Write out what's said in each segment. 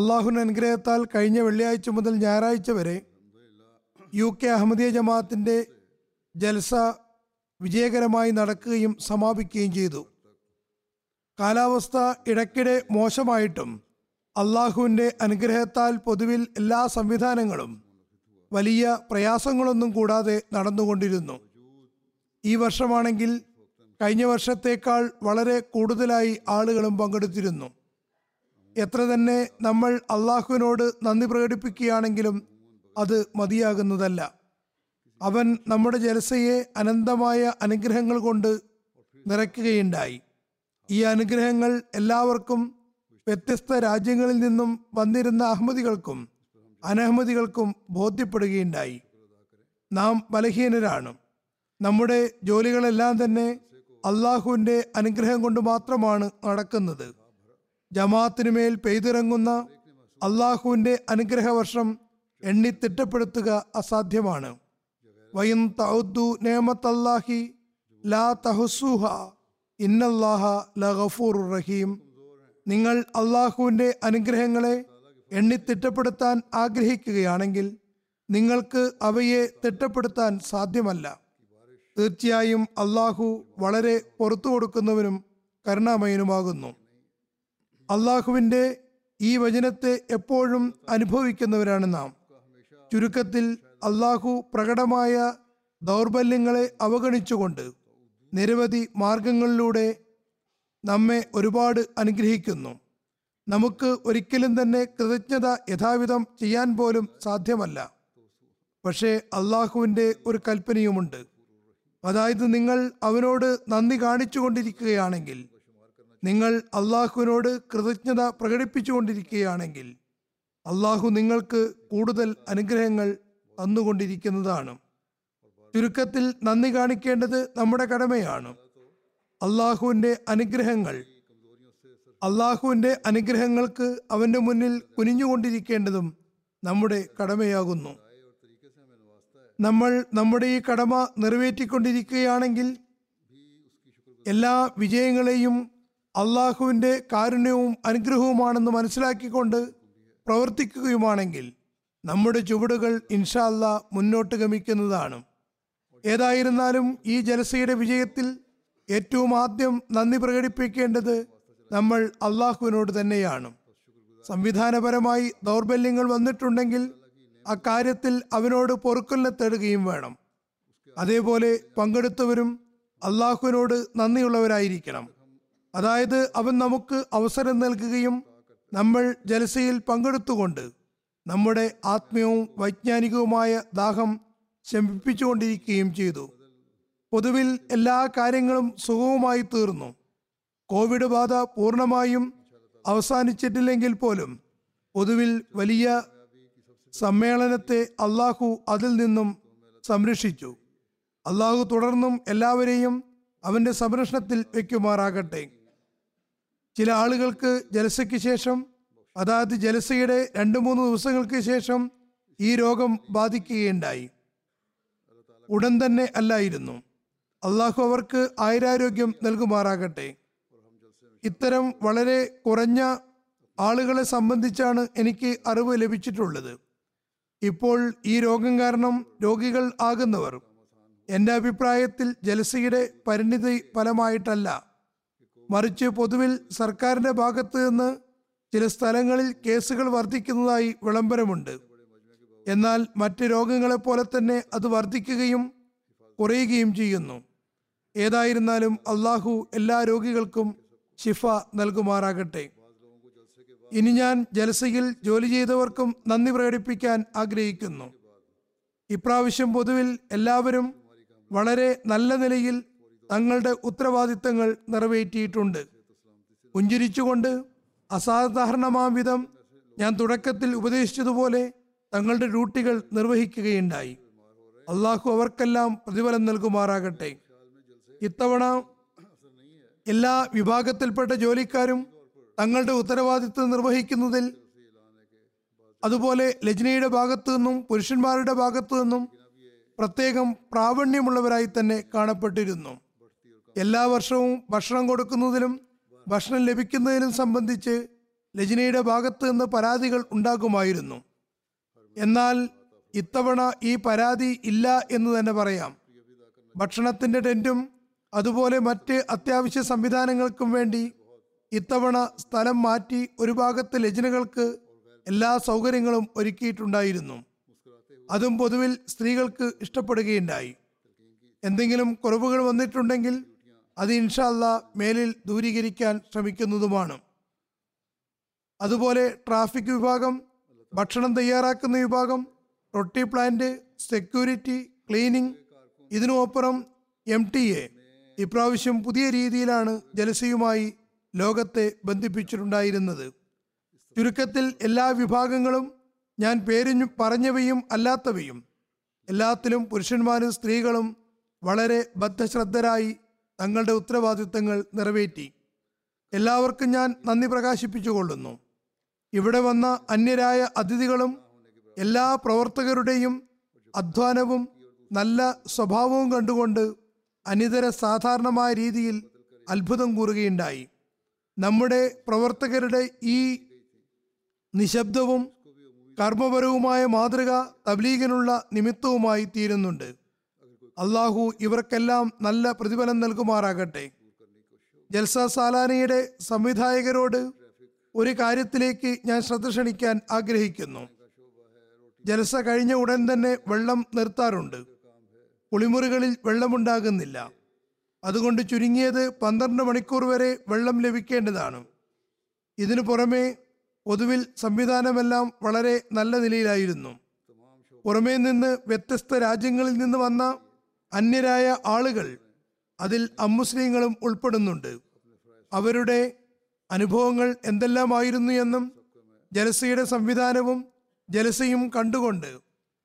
അള്ളാഹുവിന്റെ അനുഗ്രഹത്താൽ കഴിഞ്ഞ വെള്ളിയാഴ്ച മുതൽ ഞായറാഴ്ച വരെ യു കെ അഹമ്മദിയ ജമാഅത്തിന്റെ ജൽസ വിജയകരമായി നടക്കുകയും സമാപിക്കുകയും ചെയ്തു. കാലാവസ്ഥ ഇടയ്ക്കിടെ മോശമായിട്ടും അള്ളാഹുവിന്റെ അനുഗ്രഹത്താൽ പൊതുവിൽ എല്ലാ സംവിധാനങ്ങളും വലിയ പ്രയാസങ്ങളൊന്നും കൂടാതെ നടന്നുകൊണ്ടിരുന്നു. ഈ വർഷമാണെങ്കിൽ കഴിഞ്ഞ വർഷത്തേക്കാൾ വളരെ കൂടുതലായി ആളുകളും പങ്കെടുത്തിരുന്നു. എത്ര തന്നെ നമ്മൾ അള്ളാഹുവിനോട് നന്ദി പ്രകടിപ്പിക്കുകയാണെങ്കിലും അത് മതിയാകുന്നതല്ല. അവൻ നമ്മുടെ ജലസയെ അനന്തമായ അനുഗ്രഹങ്ങൾ കൊണ്ട് നിറയ്ക്കുകയുണ്ടായി. ഈ അനുഗ്രഹങ്ങൾ എല്ലാവർക്കും വ്യത്യസ്ത രാജ്യങ്ങളിൽ നിന്നും വന്നിരുന്ന അഹമ്മദികൾക്കും അനഹമ്മദികൾക്കും ബോധ്യപ്പെടുകയുണ്ടായി. നാം ബലഹീനരാണ്. നമ്മുടെ ജോലികളെല്ലാം തന്നെ അള്ളാഹുവിന്റെ അനുഗ്രഹം കൊണ്ട് മാത്രമാണ് നടക്കുന്നത്. ജമാഅത്തിനു മേൽ പെയ്തിറങ്ങുന്ന അള്ളാഹുവിന്റെ അനുഗ്രഹവർഷം എണ്ണി തിട്ടപ്പെടുത്തുക അസാധ്യമാണ്. ലാ ഇന്നല്ലാഹ റഹീം. നിങ്ങൾ അള്ളാഹുവിന്റെ അനുഗ്രഹങ്ങളെ എണ്ണി തിട്ടപ്പെടുത്താൻ ആഗ്രഹിക്കുകയാണെങ്കിൽ നിങ്ങൾക്ക് അവയെ തിട്ടപ്പെടുത്താൻ സാധ്യമല്ല. തീർച്ചയായും അള്ളാഹു വളരെ പുറത്തു കൊടുക്കുന്നവനും കരുണാമയനുമാകുന്നു. അള്ളാഹുവിന്റെ ഈ വചനത്തെ എപ്പോഴും അനുഭവിക്കുന്നവരാണ് നാം. ചുരുക്കത്തിൽ അള്ളാഹു പ്രകടമായ ദൗർബല്യങ്ങളെ അവഗണിച്ചുകൊണ്ട് നിരവധി മാർഗങ്ങളിലൂടെ നമ്മെ ഒരുപാട് അനുഗ്രഹിക്കുന്നു. നമുക്ക് ഒരിക്കലും തന്നെ കൃതജ്ഞത യഥാവിധം ചെയ്യാൻ പോലും സാധ്യമല്ല. പക്ഷേ അള്ളാഹുവിന്റെ ഒരു കൽപ്പനയുമുണ്ട്. അതായത് നിങ്ങൾ അവനോട് നന്ദി കാണിച്ചുകൊണ്ടിരിക്കുകയാണെങ്കിൽ നിങ്ങൾ അള്ളാഹുവിനോട് കൃതജ്ഞത പ്രകടിപ്പിച്ചുകൊണ്ടിരിക്കുകയാണെങ്കിൽ അള്ളാഹു നിങ്ങൾക്ക് കൂടുതൽ അനുഗ്രഹങ്ങൾ തന്നുകൊണ്ടിരിക്കുന്നതാണ്. ചുരുക്കത്തിൽ നന്ദി കാണിക്കേണ്ടത് നമ്മുടെ കടമയാണ്. അള്ളാഹുവിന്റെ അനുഗ്രഹങ്ങൾ അള്ളാഹുവിന്റെ അനുഗ്രഹങ്ങൾക്ക് അവന്റെ മുന്നിൽ കുനിഞ്ഞുകൊണ്ടിരിക്കേണ്ടതും നമ്മുടെ കടമയാകുന്നു. നമ്മൾ നമ്മുടെ ഈ കടമ നിറവേറ്റിക്കൊണ്ടിരിക്കുകയാണെങ്കിൽ എല്ലാ വിജയങ്ങളെയും അള്ളാഹുവിന്റെ കാരുണ്യവും അനുഗ്രഹവുമാണെന്ന് മനസ്സിലാക്കിക്കൊണ്ട് പ്രവർത്തിക്കുകയുമാണെങ്കിൽ നമ്മുടെ ചുവടുകൾ ഇൻഷാല്ല മുന്നോട്ട് ഗമിക്കുന്നതാണ്. ഏതായിരുന്നാലും ഈ ജലസയുടെ വിജയത്തിൽ ഏറ്റവും ആദ്യം നന്ദി പ്രകടിപ്പിക്കേണ്ടത് നമ്മൾ അള്ളാഹുവിനോട് തന്നെയാണ്. സംവിധാനപരമായി ദൗർബല്യങ്ങൾ വന്നിട്ടുണ്ടെങ്കിൽ അക്കാര്യത്തിൽ അവനോട് പൊറുക്കലിനെ തേടുകയും വേണം. അതേപോലെ പങ്കെടുത്തവരും അള്ളാഹുവിനോട് നന്ദിയുള്ളവരായിരിക്കണം. അതായത് അവൻ നമുക്ക് അവസരം നൽകുകയും നമ്മൾ ജലസയിൽ പങ്കെടുത്തുകൊണ്ട് നമ്മുടെ ആത്മീയവും വൈജ്ഞാനികവുമായ ദാഹം ശമിപ്പിച്ചുകൊണ്ടിരിക്കുകയും ചെയ്തു. പൊതുവിൽ എല്ലാ കാര്യങ്ങളും സുഖവുമായി തീർന്നു. കോവിഡ് ബാധ പൂർണമായും അവസാനിച്ചിട്ടില്ലെങ്കിൽ പോലും പൊതുവിൽ വലിയ സമ്മേളനത്തെ അള്ളാഹു അതിൽ നിന്നും സംരക്ഷിച്ചു. അള്ളാഹു തുടർന്നും എല്ലാവരെയും അവന്റെ സംരക്ഷണത്തിൽ വയ്ക്കുമാറാകട്ടെ ചില ആളുകൾക്ക് ജലസയ്ക്ക് ശേഷം അതായത് ജലസയുടെ രണ്ട് മൂന്ന് ദിവസങ്ങൾക്ക് ശേഷം ഈ രോഗം ബാധിക്കുകയുണ്ടായി. ഉടൻ തന്നെ അല്ലായിരുന്നു. അള്ളാഹു അവർക്ക് ആയുരാരോഗ്യം നൽകുമാറാകട്ടെ. ഇത്തരം വളരെ കുറഞ്ഞ ആളുകളെ സംബന്ധിച്ചാണ് എനിക്ക് അറിവ് ലഭിച്ചിട്ടുള്ളത്. ഇപ്പോൾ ഈ രോഗം കാരണം രോഗികൾ ആകുന്നവർ. എന്റെ അഭിപ്രായത്തിൽ ജലസയുടെ പരിണിതി ഫലമായിട്ടല്ല. മറിച്ച് പൊതുവിൽ സർക്കാരിന്റെ ഭാഗത്ത് നിന്ന് ചില സ്ഥലങ്ങളിൽ കേസുകൾ വർദ്ധിക്കുന്നതായി വിളംബരമുണ്ട്. എന്നാൽ മറ്റ് രോഗങ്ങളെപ്പോലെ തന്നെ അത് വർദ്ധിക്കുകയും കുറയുകയും ചെയ്യുന്നു. ഏതായിരുന്നാലും അള്ളാഹു എല്ലാ രോഗികൾക്കും ശിഫ നൽകുമാറാകട്ടെ. ഇനി ഞാൻ ജലസയിൽ ജോലി ചെയ്തവർക്കും നന്ദി പ്രകടിപ്പിക്കാൻ ആഗ്രഹിക്കുന്നു. ഇപ്രാവശ്യം പൊതുവിൽ എല്ലാവരും വളരെ നല്ല നിലയിൽ തങ്ങളുടെ ഉത്തരവാദിത്തങ്ങൾ നിറവേറ്റിയിട്ടുണ്ട്. പുഞ്ചിരിച്ചുകൊണ്ട് അസാധാരണമാം വിധം ഞാൻ തുടക്കത്തിൽ ഉപദേശിച്ചതുപോലെ തങ്ങളുടെ ഡ്യൂട്ടികൾ നിർവഹിക്കുകയുണ്ടായി. അള്ളാഹു അവർക്കെല്ലാം പ്രതിഫലം നൽകുമാറാകട്ടെ. ഇത്തവണ എല്ലാ വിഭാഗത്തിൽപ്പെട്ട ജോലിക്കാരും തങ്ങളുടെ ഉത്തരവാദിത്വം നിർവഹിക്കുന്നതിൽ അതുപോലെ ലജ്നയുടെ ഭാഗത്തു നിന്നും പുരുഷന്മാരുടെ ഭാഗത്തു നിന്നും പ്രത്യേകം പ്രാവണ്യമുള്ളവരായി തന്നെ കാണപ്പെട്ടിരുന്നു. എല്ലാ വർഷവും ഭക്ഷണം കൊടുക്കുന്നതിലും ഭക്ഷണം ലഭിക്കുന്നതിലും സംബന്ധിച്ച് രജനിയുടെ ഭാഗത്ത് നിന്ന് പരാതികൾ ഉണ്ടാകുമായിരുന്നു. എന്നാൽ ഇത്തവണ ഈ പരാതി ഇല്ല എന്ന് തന്നെ പറയാം. ഭക്ഷണത്തിന്റെ ടെന്റും അതുപോലെ മറ്റ് അത്യാവശ്യ സംവിധാനങ്ങൾക്കും വേണ്ടി ഇത്തവണ സ്ഥലം മാറ്റി ഒരു ഭാഗത്ത് ലജനകൾക്ക് എല്ലാ സൗകര്യങ്ങളും ഒരുക്കിയിട്ടുണ്ടായിരുന്നു. അതും പൊതുവിൽ സ്ത്രീകൾക്ക് ഇഷ്ടപ്പെടുകയുണ്ടായി. എന്തെങ്കിലും കുറവുകൾ വന്നിട്ടുണ്ടെങ്കിൽ അത് ഇൻഷാല്ല മേലിൽ ദൂരീകരിക്കാൻ ശ്രമിക്കുന്നതുമാണ്. അതുപോലെ ട്രാഫിക് വിഭാഗം ഭക്ഷണം തയ്യാറാക്കുന്ന വിഭാഗം റൊട്ടി പ്ലാന്റ് സെക്യൂരിറ്റി ക്ലീനിങ് ഇതിനുമപ്പുറം എം ടി എ ഇപ്രാവശ്യം പുതിയ രീതിയിലാണ് ജലസയുമായി ലോകത്തെ ബന്ധിപ്പിച്ചിട്ടുണ്ടായിരുന്നത്. ചുരുക്കത്തിൽ എല്ലാ വിഭാഗങ്ങളും ഞാൻ പേരിഞ്ഞു പറഞ്ഞവയും അല്ലാത്തവയും. എല്ലാത്തിലും പുരുഷന്മാരും സ്ത്രീകളും വളരെ ബദ്ധശ്രദ്ധരായി തങ്ങളുടെ ഉത്തരവാദിത്തങ്ങൾ നിറവേറ്റി. എല്ലാവർക്കും ഞാൻ നന്ദി പ്രകാശിപ്പിച്ചുകൊള്ളുന്നു. ഇവിടെ വന്ന അന്യരായ അതിഥികളും എല്ലാ പ്രവർത്തകരുടെയും അധ്വാനവും നല്ല സ്വഭാവവും കണ്ടുകൊണ്ട് അനിതര സാധാരണമായ രീതിയിൽ അത്ഭുതം കൂറുകയുണ്ടായി. നമ്മുടെ പ്രവർത്തകരുടെ ഈ നിശബ്ദവും കർമ്മപരവുമായ മാതൃക തബ്ലീഗിനുള്ള നിമിത്തവുമായി തീരുന്നുണ്ട്. അള്ളാഹു ഇവർക്കെല്ലാം നല്ല പ്രതിഫലം നൽകുമാറാകട്ടെ. ജൽസ സാലാനിയുടെ സംവിധായകരോട് ഒരു കാര്യത്തിലേക്ക് ഞാൻ ശ്രദ്ധ ക്ഷണിക്കാൻ ആഗ്രഹിക്കുന്നു. ജലസ കഴിഞ്ഞ ഉടൻ തന്നെ വെള്ളം നിർത്താറുണ്ട്. കുളിമുറികളിൽ വെള്ളമുണ്ടാകുന്നില്ല. അതുകൊണ്ട് ചുരുങ്ങിയത് പന്ത്രണ്ട് മണിക്കൂർ വരെ വെള്ളം ലഭിക്കേണ്ടതാണ്. ഇതിനു പുറമെ പൊതുവിൽ സംവിധാനമെല്ലാം വളരെ നല്ല നിലയിലായിരുന്നു. പുറമേ നിന്ന് വ്യത്യസ്ത രാജ്യങ്ങളിൽ നിന്ന് വന്ന അന്യരായ ആളുകൾ അതിൽ അമുസ്ലിങ്ങളും ഉൾപ്പെടുന്നുണ്ട്. അവരുടെ അനുഭവങ്ങൾ എന്തെല്ലാമായിരുന്നു എന്നും ജലസയുടെ സംവിധാനവും ജലസയും കണ്ടുകൊണ്ട്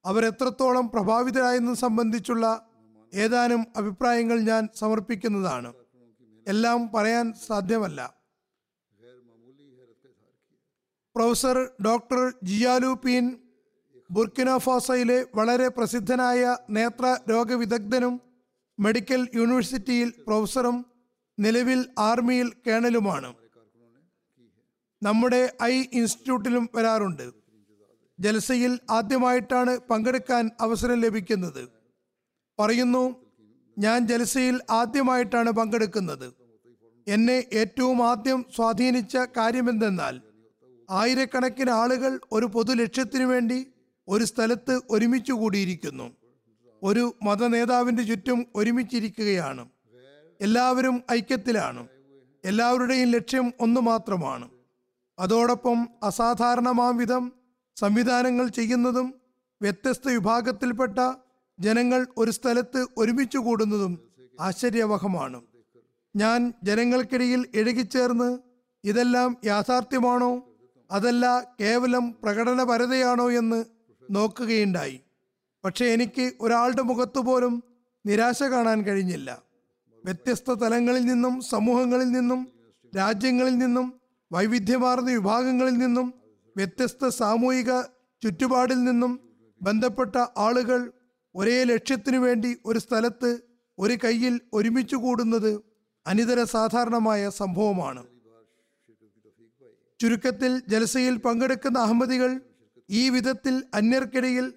അവരെത്രത്തോളം പ്രഭാവിതരായെന്നും സംബന്ധിച്ചുള്ള ഏതാനും അഭിപ്രായങ്ങൾ ഞാൻ സമർപ്പിക്കുന്നതാണ്. എല്ലാം പറയാൻ സാധ്യമല്ല. പ്രൊഫസർ ഡോക്ടർ ജിയാലു പീൻ ബുർക്കിനോഫാസയിലെ വളരെ പ്രസിദ്ധനായ നേത്ര രോഗവിദഗ്ധനും മെഡിക്കൽ യൂണിവേഴ്സിറ്റിയിൽ പ്രൊഫസറും നിലവിൽ ആർമിയിൽ കേണലുമാണ്. നമ്മുടെ ഐ ഇൻസ്റ്റിറ്റ്യൂട്ടിലും വരാറുണ്ട്. ജലസയിൽ ആദ്യമായിട്ടാണ് പങ്കെടുക്കാൻ അവസരം ലഭിക്കുന്നത്. പറയുന്നു ഞാൻ ജലസയിൽ ആദ്യമായിട്ടാണ് പങ്കെടുക്കുന്നത്. എന്നെ ഏറ്റവും ആദ്യം സ്വാധീനിച്ച കാര്യമെന്തെന്നാൽ ആയിരക്കണക്കിന് ആളുകൾ ഒരു പൊതു ലക്ഷ്യത്തിനു വേണ്ടി ഒരു സ്ഥലത്ത് ഒരുമിച്ച് കൂടിയിരിക്കുന്നു. ഒരു മത നേതാവിന്റെ ചുറ്റും ഒരുമിച്ചിരിക്കുകയാണ്. എല്ലാവരും ഐക്യത്തിലാണ്. എല്ലാവരുടെയും ലക്ഷ്യം ഒന്നു മാത്രമാണ്. അതോടൊപ്പം അസാധാരണമാം വിധം സംവിധാനങ്ങൾ ചെയ്യുന്നതും വ്യത്യസ്ത വിഭാഗത്തിൽപ്പെട്ട ജനങ്ങൾ ഒരു സ്ഥലത്ത് ഒരുമിച്ച് കൂടുന്നതും ആശ്ചര്യവഹമാണ്. ഞാൻ ജനങ്ങൾക്കിടയിൽ ഇഴകിച്ചേർന്ന് ഇതെല്ലാം യാഥാർത്ഥ്യമാണോ? അതല്ല കേവലം പ്രകടനപരതയാണോ എന്ന് നോക്കുകയുണ്ടായി. പക്ഷെ എനിക്ക് ഒരാളുടെ മുഖത്തു പോലും നിരാശ കാണാൻ കഴിഞ്ഞില്ല. വ്യത്യസ്ത തലങ്ങളിൽ നിന്നും സമൂഹങ്ങളിൽ നിന്നും രാജ്യങ്ങളിൽ നിന്നും വൈവിധ്യമാർന്ന വിഭാഗങ്ങളിൽ നിന്നും വ്യത്യസ്ത സാമൂഹിക ചുറ്റുപാടിൽ നിന്നും ബന്ധപ്പെട്ട ആളുകൾ ഒരേ ലക്ഷ്യത്തിനു വേണ്ടി ഒരു സ്ഥലത്ത് ഒരു കയ്യിൽ ഒരുമിച്ച് കൂടുന്നത് അനിതര സാധാരണമായ സംഭവമാണ്. ചുരുക്കത്തിൽ ജലസയിൽ പങ്കെടുക്കുന്ന അഹമ്മദികൾ ഈ വിധത്തിൽ അന്യർക്കിടയിൽ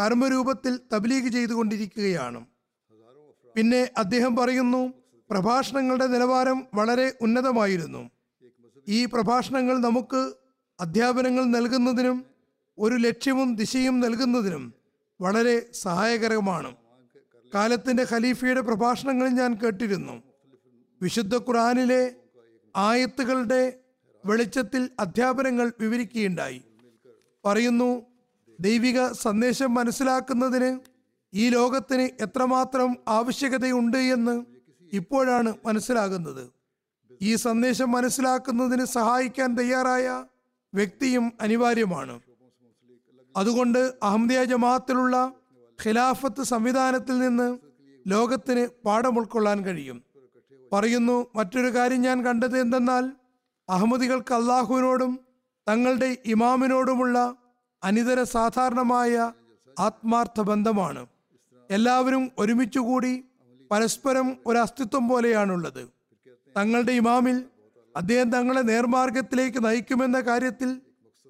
കർമ്മരൂപത്തിൽ തബ്ലീഗ് ചെയ്തുകൊണ്ടിരിക്കുകയാണ്. പിന്നെ അദ്ദേഹം പറയുന്നു പ്രഭാഷണങ്ങളുടെ നിലവാരം വളരെ ഉന്നതമായിരുന്നു. ഈ പ്രഭാഷണങ്ങൾ നമുക്ക് അധ്യാപനങ്ങൾ നൽകുന്നതിനും ഒരു ലക്ഷ്യവും ദിശയും നൽകുന്നതിനും വളരെ സഹായകരമാണ്. കാലത്തിന്റെ ഖലീഫയുടെ പ്രഭാഷണങ്ങൾ ഞാൻ കേട്ടിരുന്നു. വിശുദ്ധ ഖുറാനിലെ ആയത്തുകളുടെ വെളിച്ചത്തിൽ അധ്യാപനങ്ങൾ വിവരിക്കുകയുണ്ടായി. പറയുന്നു ദൈവിക സന്ദേശം മനസ്സിലാക്കുന്നതിന് ഈ ലോകത്തിന് എത്രമാത്രം ആവശ്യകതയുണ്ട് എന്ന് ഇപ്പോഴാണ് മനസ്സിലാകുന്നത്. ഈ സന്ദേശം മനസ്സിലാക്കുന്നതിന് സഹായിക്കാൻ തയ്യാറായ വ്യക്തിയും അനിവാര്യമാണ്. അതുകൊണ്ട് അഹമ്മദിയ ജമാഅത്തിലുള്ള ഖിലാഫത്ത് സംവിധാനത്തിൽ നിന്ന് ലോകത്തിന് പാഠം ഉൾക്കൊള്ളാൻ കഴിയും. പറയുന്നു മറ്റൊരു കാര്യം ഞാൻ കണ്ടത് എന്തെന്നാൽ അഹമ്മദികൾക്ക് അള്ളാഹുവിനോടും തങ്ങളുടെ ഇമാമിനോടുമുള്ള അനിതര സാധാരണമായ ആത്മാർത്ഥ ബന്ധമാണ് എല്ലാവരും ഒരുമിച്ചുകൂടി പരസ്പരം ഒരു അസ്തിത്വം പോലെയാണുള്ളത്. തങ്ങളുടെ ഇമാമിൽ അദ്ദേഹം തങ്ങളെ നേർമാർഗത്തിലേക്ക് നയിക്കുമെന്ന കാര്യത്തിൽ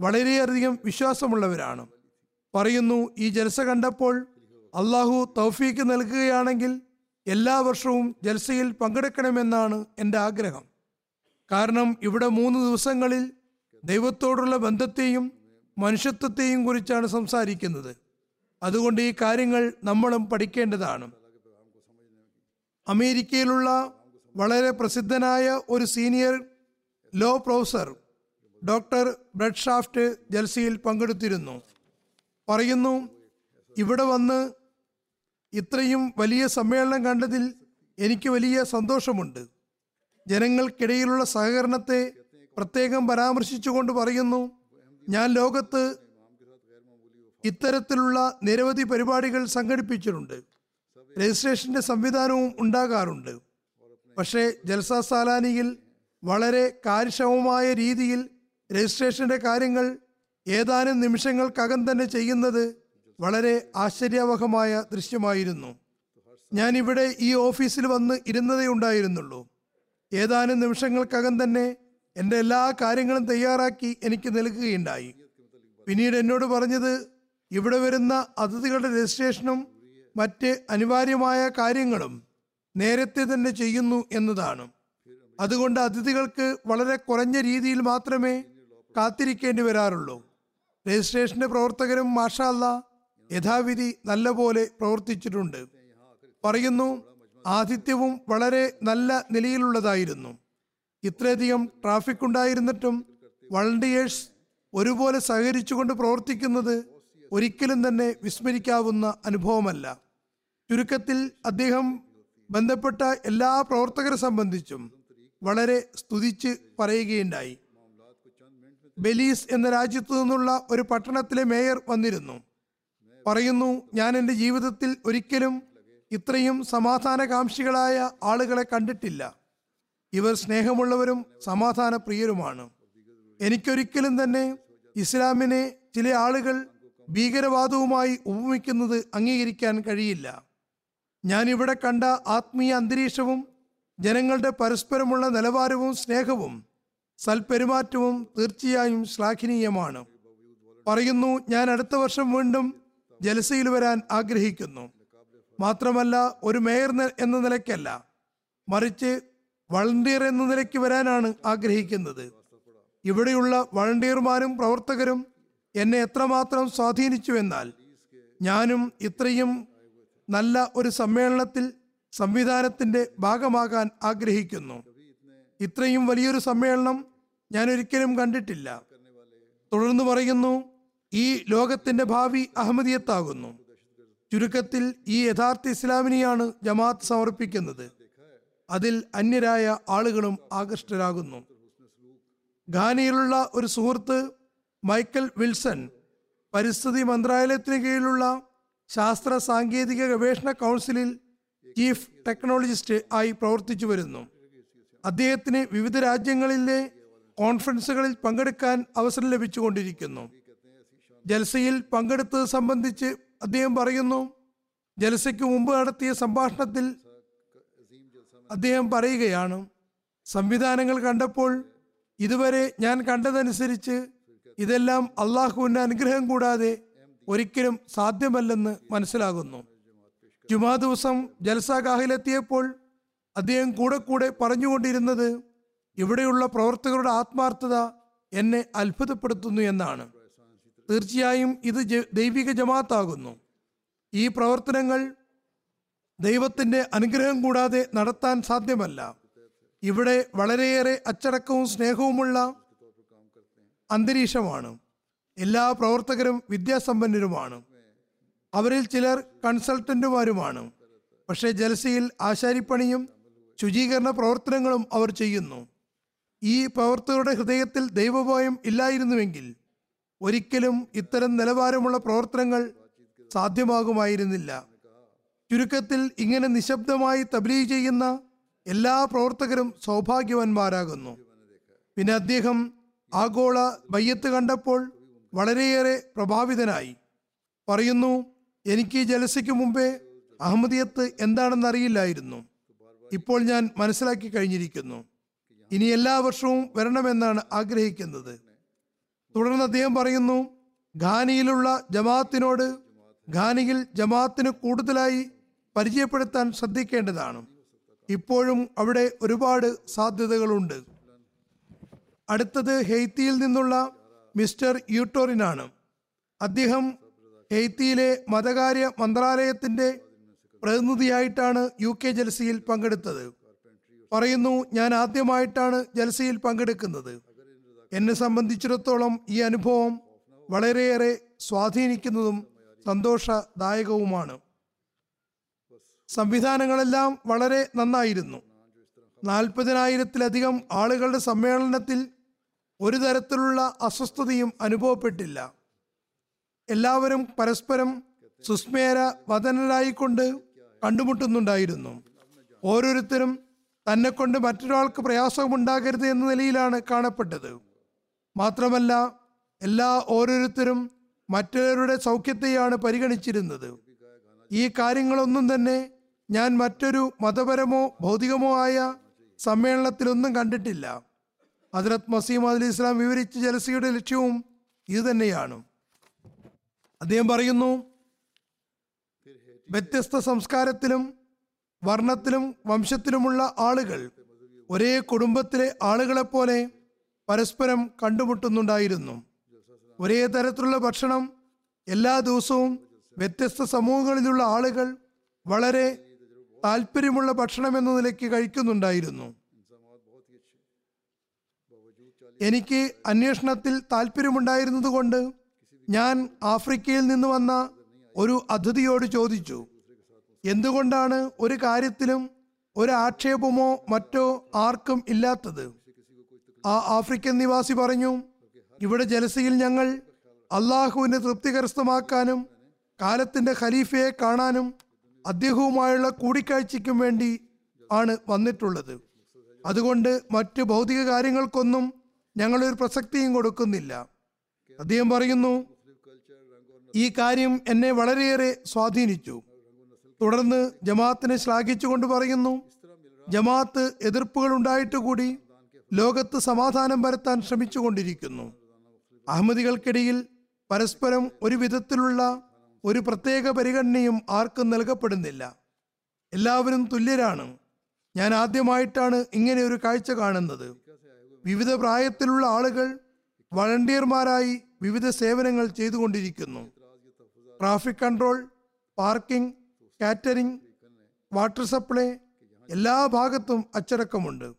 വളരെയധികം വിശ്വാസമുള്ളവരാണ്. പറയുന്നു ഈ ജലസ കണ്ടപ്പോൾ അള്ളാഹു തൗഫീക്ക് നൽകുകയാണെങ്കിൽ എല്ലാ വർഷവും ജൽസയിൽ പങ്കെടുക്കണമെന്നാണ് എന്റെ ആഗ്രഹം. കാരണം ഇവിടെ മൂന്ന് ദിവസങ്ങളിൽ ദൈവത്തോടുള്ള ബന്ധത്തെയും മനുഷ്യത്വത്തെയും കുറിച്ചാണ് സംസാരിക്കുന്നത്. അതുകൊണ്ട് ഈ കാര്യങ്ങൾ നമ്മളും പഠിക്കേണ്ടതാണ്. അമേരിക്കയിലുള്ള വളരെ പ്രസിദ്ധനായ ഒരു സീനിയർ ലോ പ്രൊഫസർ ഡോക്ടർ ബ്രഡ്ഷാഫ്റ്റ് ജൽസിയിൽ പങ്കെടുത്തിരുന്നു. പറയുന്നു ഇവിടെ വന്ന് ഇത്രയും വലിയ സമ്മേളനം കണ്ടതിൽ എനിക്ക് വലിയ സന്തോഷമുണ്ട്. ജനങ്ങൾക്കിടയിലുള്ള സഹകരണത്തെ പ്രത്യേകം പരാമർശിച്ചുകൊണ്ട് പറയുന്നു ഞാൻ ലോകത്ത് ഇത്തരത്തിലുള്ള നിരവധി പരിപാടികൾ സംഘടിപ്പിച്ചിട്ടുണ്ട്. രജിസ്ട്രേഷന്റെ സംവിധാനവും ഉണ്ടാകാറുണ്ട്. പക്ഷേ ജൽസ സാലാനിയിൽ വളരെ കാര്യക്ഷമമായ രീതിയിൽ രജിസ്ട്രേഷന്റെ കാര്യങ്ങൾ ഏതാനും നിമിഷങ്ങൾക്കകം തന്നെ ചെയ്യുന്നത് വളരെ ആശ്ചര്യവഹമായ ദൃശ്യമായിരുന്നു. ഞാൻ ഇവിടെ ഈ ഓഫീസിൽ വന്ന് ഇരുന്നതേ ഉണ്ടായിരുന്നുള്ളൂ. ഏതാനും നിമിഷങ്ങൾക്കകം തന്നെ എന്റെ എല്ലാ കാര്യങ്ങളും തയ്യാറാക്കി എനിക്ക് നൽകുകയുണ്ടായി. പിന്നീട് എന്നോട് പറഞ്ഞത് ഇവിടെ വരുന്ന അതിഥികളുടെ രജിസ്ട്രേഷനും മറ്റ് അനിവാര്യമായ കാര്യങ്ങളും നേരത്തെ തന്നെ ചെയ്യുന്നു എന്നതാണ്. അതുകൊണ്ട് അതിഥികൾക്ക് വളരെ കുറഞ്ഞ രീതിയിൽ മാത്രമേ കാത്തിരിക്കേണ്ടി വരാറുള്ളൂ. രജിസ്ട്രേഷന്റെ പ്രവർത്തകരും മാഷാല്ല യഥാവിധി നല്ലപോലെ പ്രവർത്തിച്ചിട്ടുണ്ട്. പറയുന്നു ആതിഥ്യവും വളരെ നല്ല നിലയിലുള്ളതായിരുന്നു. ഇത്രയധികം ട്രാഫിക് ഉണ്ടായിരുന്നിട്ടും വളണ്ടിയേഴ്സ് ഒരുപോലെ സഹകരിച്ചുകൊണ്ട് പ്രവർത്തിക്കുന്നത് ഒരിക്കലും തന്നെ വിസ്മരിക്കാവുന്ന അനുഭവമല്ല. ചുരുക്കത്തിൽ അദ്ദേഹം ബന്ധപ്പെട്ട എല്ലാ പ്രവർത്തകരെ സംബന്ധിച്ചും വളരെ സ്തുതിച്ച് പറയുകയുണ്ടായി. ബെലീസ് എന്ന രാജ്യത്തു നിന്നുള്ള ഒരു പട്ടണത്തിലെ മേയർ വന്നിരുന്നു. പറയുന്നു ഞാൻ എന്റെ ജീവിതത്തിൽ ഒരിക്കലും ഇത്രയും സമാധാനകാംക്ഷികളായ ആളുകളെ കണ്ടിട്ടില്ല. ഇവർ സ്നേഹമുള്ളവരും സമാധാന പ്രിയരുമാണ് എനിക്കൊരിക്കലും തന്നെ ഇസ്ലാമിനെ ചില ആളുകൾ ഭീകരവാദവുമായി ഉപമിക്കുന്നത് അംഗീകരിക്കാൻ കഴിയില്ല. ഞാൻ ഇവിടെ കണ്ട ആത്മീയ അന്തരീക്ഷവും ജനങ്ങളുടെ പരസ്പരമുള്ള നിലവാരവും സ്നേഹവും സൽപെരുമാറ്റവും തീർച്ചയായും ശ്ലാഘനീയമാണ്. പറയുന്നു ഞാൻ അടുത്ത വർഷം വീണ്ടും ജലസയിൽ വരാൻ ആഗ്രഹിക്കുന്നു. മാത്രമല്ല ഒരു മേയർ എന്ന നിലയ്ക്കല്ല. മറിച്ച് വളണ്ടിയർ എന്ന നിലയ്ക്ക് വരാനാണ് ആഗ്രഹിക്കുന്നത്. ഇവിടെയുള്ള വളണ്ടിയർമാരും പ്രവർത്തകരും എന്നെ എത്രമാത്രം സ്വാധീനിച്ചു എന്നാൽ ഞാനും ഇത്രയും നല്ല ഒരു സമ്മേളനത്തിൽ സംവിധാനത്തിന്റെ ഭാഗമാകാൻ ആഗ്രഹിക്കുന്നു. ഇത്രയും വലിയൊരു സമ്മേളനം ഞാൻ ഒരിക്കലും കണ്ടിട്ടില്ല. തുടർന്ന് പറയുന്നു ഈ ലോകത്തിന്റെ ഭാവി അഹമ്മദിയത്താകുന്നു. ചുരുക്കത്തിൽ ഈ യഥാർത്ഥ ഇസ്ലാമിനെയാണ് ജമാഅത്ത് സമർപ്പിക്കുന്നത്. അതിൽ അന്യരായ ആളുകളും ആകൃഷ്ടരാകുന്നു. ഘാനയിലുള്ള ഒരു സുഹൃത്ത് മൈക്കൽ വിൽസൺ പരിസ്ഥിതി മന്ത്രാലയത്തിന് കീഴിലുള്ള ശാസ്ത്ര സാങ്കേതിക ഗവേഷണ കൗൺസിലിൽ ചീഫ് ടെക്നോളജിസ്റ്റ് ആയി പ്രവർത്തിച്ചു വരുന്നു. അദ്ദേഹത്തിന് വിവിധ രാജ്യങ്ങളിലെ കോൺഫറൻസുകളിൽ പങ്കെടുക്കാൻ അവസരം ലഭിച്ചുകൊണ്ടിരിക്കുന്നു. ജൽസയിൽ പങ്കെടുത്തത് സംബന്ധിച്ച് അദ്ദേഹം പറയുന്നു ജലസയ്ക്ക് മുമ്പ് നടത്തിയ സംഭാഷണത്തിൽ അദ്ദേഹം പറയുകയാണ് സംവിധാനങ്ങൾ കണ്ടപ്പോൾ ഇതുവരെ ഞാൻ കണ്ടതനുസരിച്ച് ഇതെല്ലാം അള്ളാഹുവിന്റെ അനുഗ്രഹം കൂടാതെ ഒരിക്കലും സാധ്യമല്ലെന്ന് മനസ്സിലാകുന്നു. ജുമാ ദിവസം ജൽസാഗാഹിലെത്തിയപ്പോൾ അദ്ദേഹം കൂടെ കൂടെ പറഞ്ഞുകൊണ്ടിരുന്നത് ഇവിടെയുള്ള പ്രവർത്തകരുടെ ആത്മാർത്ഥത എന്നെ അത്ഭുതപ്പെടുത്തുന്നു എന്നാണ്. തീർച്ചയായും ഇത് ദൈവിക ജമാത്താകുന്നു ഈ പ്രവർത്തനങ്ങൾ ദൈവത്തിന്റെ അനുഗ്രഹം കൂടാതെ നടത്താൻ സാധ്യമല്ല. ഇവിടെ വളരെയേറെ അച്ചടക്കവും സ്നേഹവുമുള്ള അന്തരീക്ഷമാണ്. എല്ലാ പ്രവർത്തകരും വിദ്യാസമ്പന്നരുമാണ്. അവരിൽ ചിലർ കൺസൾട്ടന്റുമാരുമാണ്. പക്ഷേ ജലസയിൽ ആശാരിപ്പണിയും ശുചീകരണ പ്രവർത്തനങ്ങളും അവർ ചെയ്യുന്നു. ഈ പ്രവർത്തകരുടെ ഹൃദയത്തിൽ ദൈവഭയം ഇല്ലായിരുന്നുവെങ്കിൽ ഒരിക്കലും ഇത്തരം നിലവാരമുള്ള പ്രവർത്തനങ്ങൾ സാധ്യമാകുമായിരുന്നില്ല. ചുരുക്കത്തിൽ ഇങ്ങനെ നിശബ്ദമായി തബ്ലീഗ് ചെയ്യുന്ന എല്ലാ പ്രവർത്തകരും സൗഭാഗ്യവാന്മാരാകുന്നു. പിന്നെ അദ്ദേഹം ആഗോള ബയ്യത്ത് കണ്ടപ്പോൾ വളരെയേറെ പ്രഭാവിതനായി. പറയുന്നു എനിക്ക് ജലസയ്ക്ക് മുമ്പേ അഹമ്മദിയത്ത് എന്താണെന്ന് അറിയില്ലായിരുന്നു ഇപ്പോൾ ഞാൻ മനസ്സിലാക്കി കഴിഞ്ഞിരിക്കുന്നു. ഇനി എല്ലാ വർഷവും വരണമെന്നാണ് ആഗ്രഹിക്കുന്നത്. തുടർന്ന് അദ്ദേഹം പറയുന്നു ഖാനിയിലുള്ള ജമാഅത്തിനോട് ഖാനിയിൽ ജമാഅത്തിന് കൂടുതലായി പരിചയപ്പെടുത്താൻ ശ്രദ്ധിക്കേണ്ടതാണ്. ഇപ്പോഴും അവിടെ ഒരുപാട് സാധ്യതകളുണ്ട്. അടുത്തത് ഹെയ്ത്തിയിൽ നിന്നുള്ള മിസ്റ്റർ യൂട്ടോറിനാണ്. അദ്ദേഹം ഹെയ്ത്തിയിലെ മതകാര്യ മന്ത്രാലയത്തിന്റെ പ്രതിനിധിയായിട്ടാണ് യു കെ ജൽസിയിൽ പങ്കെടുത്തത്. പറയുന്നു ഞാൻ ആദ്യമായിട്ടാണ് ജൽസയിൽ പങ്കെടുക്കുന്നത്. എന്നെ സംബന്ധിച്ചിടത്തോളം ഈ അനുഭവം വളരെയേറെ സ്വാധീനിക്കുന്നതും സന്തോഷദായകവുമാണ്. സംവിധാനങ്ങളെല്ലാം വളരെ നന്നായിരുന്നു. നാൽപ്പതിനായിരത്തിലധികം ആളുകളുടെ സമ്മേളനത്തിൽ ഒരു തരത്തിലുള്ള അസ്വസ്ഥതയും അനുഭവപ്പെട്ടില്ല. എല്ലാവരും പരസ്പരം സുസ്മേര വദനരായിക്കൊണ്ട് കണ്ടുമുട്ടുന്നുണ്ടായിരുന്നു. ഓരോരുത്തരും തന്നെക്കൊണ്ട് മറ്റൊരാൾക്ക് പ്രയാസമുണ്ടാകരുത് എന്ന നിലയിലാണ് കാണപ്പെട്ടത്. മാത്രമല്ല എല്ലാ ഓരോരുത്തരും മറ്റുള്ളവരുടെ സൗഖ്യത്തെയാണ് പരിഗണിച്ചിരുന്നത്. ഈ കാര്യങ്ങളൊന്നും തന്നെ ഞാൻ മറ്റൊരു മതപരമോ ഭൗതികമോ ആയ സമ്മേളനത്തിലൊന്നും കണ്ടിട്ടില്ല. ഹജറത് മസീം അലി ഇസ്ലാം വിവരിച്ച ജലസിയുടെ ലക്ഷ്യവും ഇതുതന്നെയാണ് അദ്ദേഹം പറയുന്നു വ്യത്യസ്ത സംസ്കാരത്തിലും വർണത്തിലും വംശത്തിലുമുള്ള ആളുകൾ ഒരേ കുടുംബത്തിലെ ആളുകളെപ്പോലെ പരസ്പരം കണ്ടുമുട്ടുന്നുണ്ടായിരുന്നു. ഒരേ തരത്തിലുള്ള ഭക്ഷണം എല്ലാ ദിവസവും വ്യത്യസ്ത സമൂഹങ്ങളിലുള്ള ആളുകൾ വളരെ താല്പര്യമുള്ള ഭക്ഷണം എന്ന നിലയ്ക്ക് കഴിക്കുന്നുണ്ടായിരുന്നു. എനിക്ക് അന്വേഷണത്തിൽ താല്പര്യമുണ്ടായിരുന്നത് കൊണ്ട് ഞാൻ ആഫ്രിക്കയിൽ നിന്ന് വന്ന ഒരു അതിഥിയോട് ചോദിച്ചു എന്തുകൊണ്ടാണ് ഒരു കാര്യത്തിലും ഒരു ആക്ഷേപമോ മറ്റോ ആർക്കും ഇല്ലാത്തത്? ആ ആഫ്രിക്കൻ നിവാസി പറഞ്ഞു ഇവിടെ ജലസയിൽ ഞങ്ങൾ അള്ളാഹുവിനെ തൃപ്തികരസ്ഥമാക്കാനും കാലത്തിന്റെ ഖലീഫയെ കാണാനും അദ്ദേഹവുമായുള്ള കൂടിക്കാഴ്ചയ്ക്കും വേണ്ടി ആണ് വന്നിട്ടുള്ളത്. അതുകൊണ്ട് മറ്റ് ഭൗതിക കാര്യങ്ങൾക്കൊന്നും ഞങ്ങളൊരു പ്രസക്തിയും കൊടുക്കുന്നില്ല. അദ്ദേഹം പറയുന്നു ഈ കാര്യം എന്നെ വളരെയേറെ സ്വാധീനിച്ചു. തുടർന്ന് ജമാഅത്തിനെ ശ്ലാഘിച്ചുകൊണ്ട് പറയുന്നു ജമാഅത്ത് എതിർപ്പുകൾ ഉണ്ടായിട്ട് കൂടി ലോകത്ത് സമാധാനം വരുത്താൻ ശ്രമിച്ചുകൊണ്ടിരിക്കുന്നു. അഹമ്മദികൾക്കിടയിൽ പരസ്പരം ഒരു വിധത്തിലുള്ള ഒരു പ്രത്യേക പരിഗണനയും ആർക്കും നൽകപ്പെടുന്നില്ല. എല്ലാവരും തുല്യരാണ്. ഞാൻ ആദ്യമായിട്ടാണ് ഇങ്ങനെ ഒരു കാഴ്ച കാണുന്നത്. വിവിധ പ്രായത്തിലുള്ള ആളുകൾ വളണ്ടിയർമാരായി വിവിധ സേവനങ്ങൾ ചെയ്തുകൊണ്ടിരിക്കുന്നു. Traffic control parking catering water supply എല്ലാ ഭാഗത്തും അച്ചടക്കമുണ്ട്.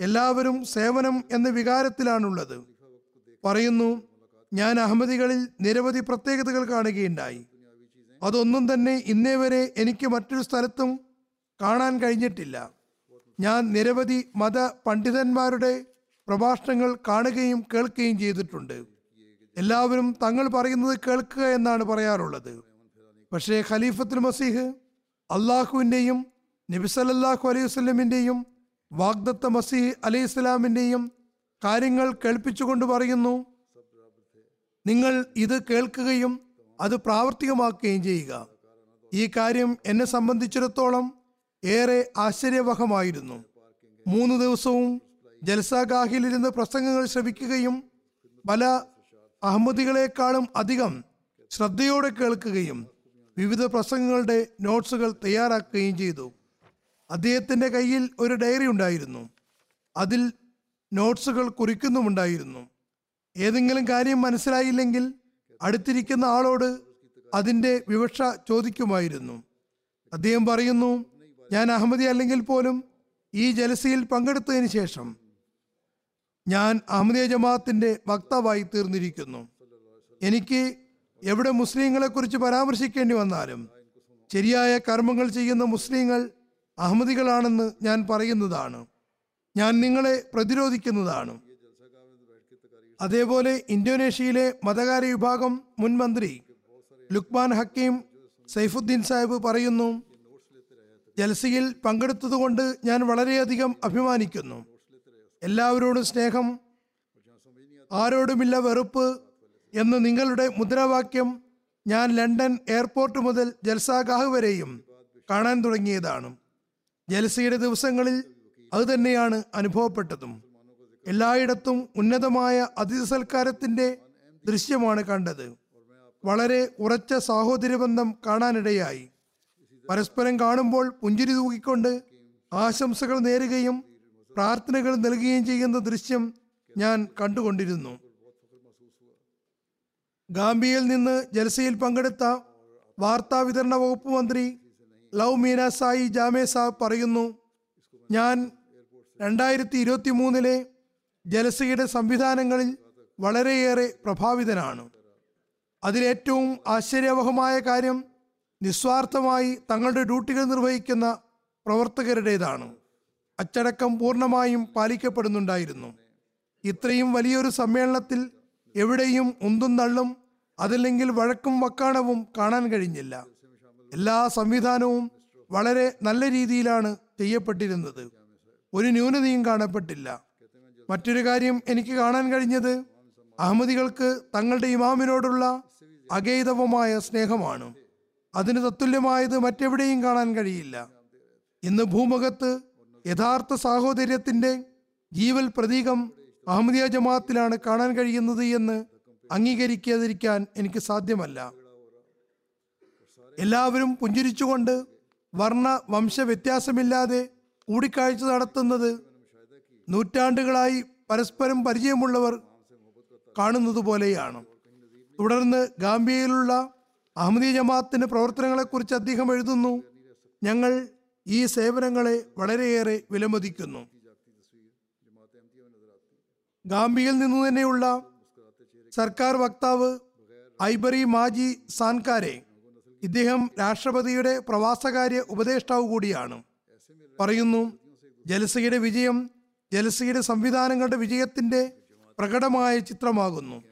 എല്ലാവരും സേവനം എന്ന വികാരത്തിലാണുള്ളത്. പറയുന്നു ഞാൻ അഹമ്മദികളിൽ നിരവധി പ്രത്യേകതകൾ കാണുകയുണ്ടായി. അതൊന്നും തന്നെ ഇന്നേ വരെ എനിക്ക് മറ്റൊരു സ്ഥലത്തും കാണാൻ കഴിഞ്ഞിട്ടില്ല. ഞാൻ നിരവധി മത പണ്ഡിതന്മാരുടെ പ്രഭാഷണങ്ങൾ കാണുകയും കേൾക്കുകയും ചെയ്തിട്ടുണ്ട്. എല്ലാവരും തങ്ങൾ പറയുന്നത് കേൾക്കുക എന്നാണ് പറയാറുള്ളത്. പക്ഷേ ഖലീഫത്തുൽ മസീഹ് അള്ളാഹുവിന്റെയും നബിസലല്ലാഹു അലൈഹി വസ്ലമിന്റെയും വാഗ്ദത്ത മസീഹ് അലൈഹി സ്വലാമിന്റെയും കാര്യങ്ങൾ കേൾപ്പിച്ചുകൊണ്ട് പറയുന്നു നിങ്ങൾ ഇത് കേൾക്കുകയും അത് പ്രാവർത്തികമാക്കുകയും ചെയ്യുക. ഈ കാര്യം എന്നെ സംബന്ധിച്ചിടത്തോളം ഏറെ ആശ്ചര്യവഹമായിരുന്നു. മൂന്ന് ദിവസവും ജൽസാഗാഹിലിരുന്ന് പ്രസംഗങ്ങൾ ശ്രവിക്കുകയും പല അഹമ്മദികളെക്കാളും അധികം ശ്രദ്ധയോടെ കേൾക്കുകയും വിവിധ പ്രസംഗങ്ങളുടെ നോട്ട്സുകൾ തയ്യാറാക്കുകയും ചെയ്തു. അദ്ദേഹത്തിന്റെ കയ്യിൽ ഒരു ഡയറി ഉണ്ടായിരുന്നു. അതിൽ നോട്ട്സുകൾ കുറിക്കുന്നുമുണ്ടായിരുന്നു. ഏതെങ്കിലും കാര്യം മനസ്സിലായില്ലെങ്കിൽ അടുത്തിരിക്കുന്ന ആളോട് അതിന്റെ വിവക്ഷ ചോദിക്കുമായിരുന്നു. അദ്ദേഹം പറയുന്നു ഞാൻ അഹമ്മദി അല്ലെങ്കിൽ പോലും ഈ ജലസയിൽ പങ്കെടുത്തതിന് ശേഷം ഞാൻ അഹമ്മദിയ ജമാഅത്തിന്റെ വക്താവായി തീർന്നിരിക്കുന്നു. എനിക്ക് എവിടെ മുസ്ലിങ്ങളെ കുറിച്ച് പരാമർശിക്കേണ്ടി വന്നാലും ശരിയായ കർമ്മങ്ങൾ ചെയ്യുന്ന മുസ്ലിങ്ങൾ അഹമ്മദികളാണെന്ന് ഞാൻ പറയുന്നതാണ്. ഞാൻ നിങ്ങളെ പ്രതിരോധിക്കുന്നതാണ്. അതേപോലെ ഇന്തോനേഷ്യയിലെ മതകാര്യ വിഭാഗം മുൻ മന്ത്രി ലുക്മാൻ ഹക്കീം സൈഫുദ്ദീൻ സാഹിബ് പറയുന്നു ജൽസയിൽ പങ്കെടുത്തതുകൊണ്ട് ഞാൻ വളരെയധികം അഭിമാനിക്കുന്നു. എല്ലാവരോടും സ്നേഹം ആരോടുമില്ല വെറുപ്പ് എന്ന് നിങ്ങളുടെ മുദ്രാവാക്യം ഞാൻ ലണ്ടൻ എയർപോർട്ട് മുതൽ ജൽസാഗാഹ് വരെയും കാണാൻ തുടങ്ങിയതാണ്. ജൽസയുടെ ദിവസങ്ങളിൽ അതുതന്നെയാണ് അനുഭവപ്പെട്ടതും. എല്ലായിടത്തും ഉന്നതമായ അതിഥി സൽക്കാരത്തിന്റെ ദൃശ്യമാണ് കണ്ടത്. വളരെ ഉറച്ച സാഹോദര്യബന്ധം കാണാനിടയായി. പരസ്പരം കാണുമ്പോൾ പുഞ്ചിരി തൂക്കിക്കൊണ്ട് ആശംസകൾ നേരുകയും പ്രാർത്ഥനകൾ നൽകുകയും ചെയ്യുന്ന ദൃശ്യം ഞാൻ കണ്ടുകൊണ്ടിരുന്നു. ഗാംബിയയിൽ നിന്ന് ജലസയിൽ പങ്കെടുത്ത വാർത്താ വിതരണ വകുപ്പ് മന്ത്രി ലവ് മീന സായി ജാമേ സാബ് പറയുന്നു ഞാൻ രണ്ടായിരത്തി ഇരുപത്തി മൂന്നിലെ ജലസയുടെ സംവിധാനങ്ങളിൽ വളരെയേറെ പ്രഭാവിതനാണ്. അതിലേറ്റവും ആശ്ചര്യവഹമായ കാര്യം നിസ്വാർത്ഥമായി തങ്ങളുടെ ഡ്യൂട്ടികൾ നിർവഹിക്കുന്ന പ്രവർത്തകരുടേതാണ്. അച്ചടക്കം പൂർണമായും പാലിക്കപ്പെടുന്നുണ്ടായിരുന്നു. ഇത്രയും വലിയൊരു സമ്മേളനത്തിൽ എവിടെയും ഉന്തും തള്ളും അതല്ലെങ്കിൽ വഴക്കും വക്കാണവും കാണാൻ കഴിഞ്ഞില്ല. എല്ലാ സംവിധാനവും വളരെ നല്ല രീതിയിലാണ് ചെയ്യപ്പെട്ടിരുന്നത്. ഒരു ന്യൂനതയും കാണപ്പെട്ടില്ല. മറ്റൊരു കാര്യം എനിക്ക് കാണാൻ കഴിഞ്ഞത് അഹമ്മദികൾക്ക് തങ്ങളുടെ ഇമാമിനോടുള്ള അഗൈതവമായ സ്നേഹമാണ്. അതിന് തത്തുല്യമായത് മറ്റെവിടെയും കാണാൻ കഴിയില്ല. ഇന്ന് ഭൂമുഖത്ത് യഥാർത്ഥ സാഹോദര്യത്തിന്റെ ജീവൽ പ്രതീകം അഹമ്മദിയ ജമാഅത്തിലാണ് കാണാൻ കഴിയുന്നത് എന്ന് അംഗീകരിക്കാതിരിക്കാൻ എനിക്ക് സാധ്യമല്ല. എല്ലാവരും പുഞ്ചിരിച്ചുകൊണ്ട് വർണ വംശ വ്യത്യാസമില്ലാതെ കൂടിക്കാഴ്ച നടത്തുന്നത് നൂറ്റാണ്ടുകളായി പരസ്പരം പരിചയമുള്ളവർ കാണുന്നത് പോലെയാണ് തുടർന്ന് ഗാംബിയയിലുള്ള അഹമ്മദി ജമാഅത്തിന്റെ പ്രവർത്തനങ്ങളെക്കുറിച്ച് അദ്ദേഹം എഴുതുന്നു ഞങ്ങൾ ഈ സേവനങ്ങളെ വളരെയേറെ വിലമതിക്കുന്നു. ഗാംബിയിൽ നിന്നു തന്നെയുള്ള സർക്കാർ വക്താവ് ഐബറി മാജി സാൻകാരെ ഇദ്ദേഹം രാഷ്ട്രപതിയുടെ പ്രവാസകാര്യ ഉപദേഷ്ടാവ് കൂടിയാണ്. പറയുന്നു ജലസയുടെ വിജയം ജലസയുടെ സംവിധാനങ്ങളുടെ വിജയത്തിന്റെ പ്രകടമായ ചിത്രമാകുന്നു.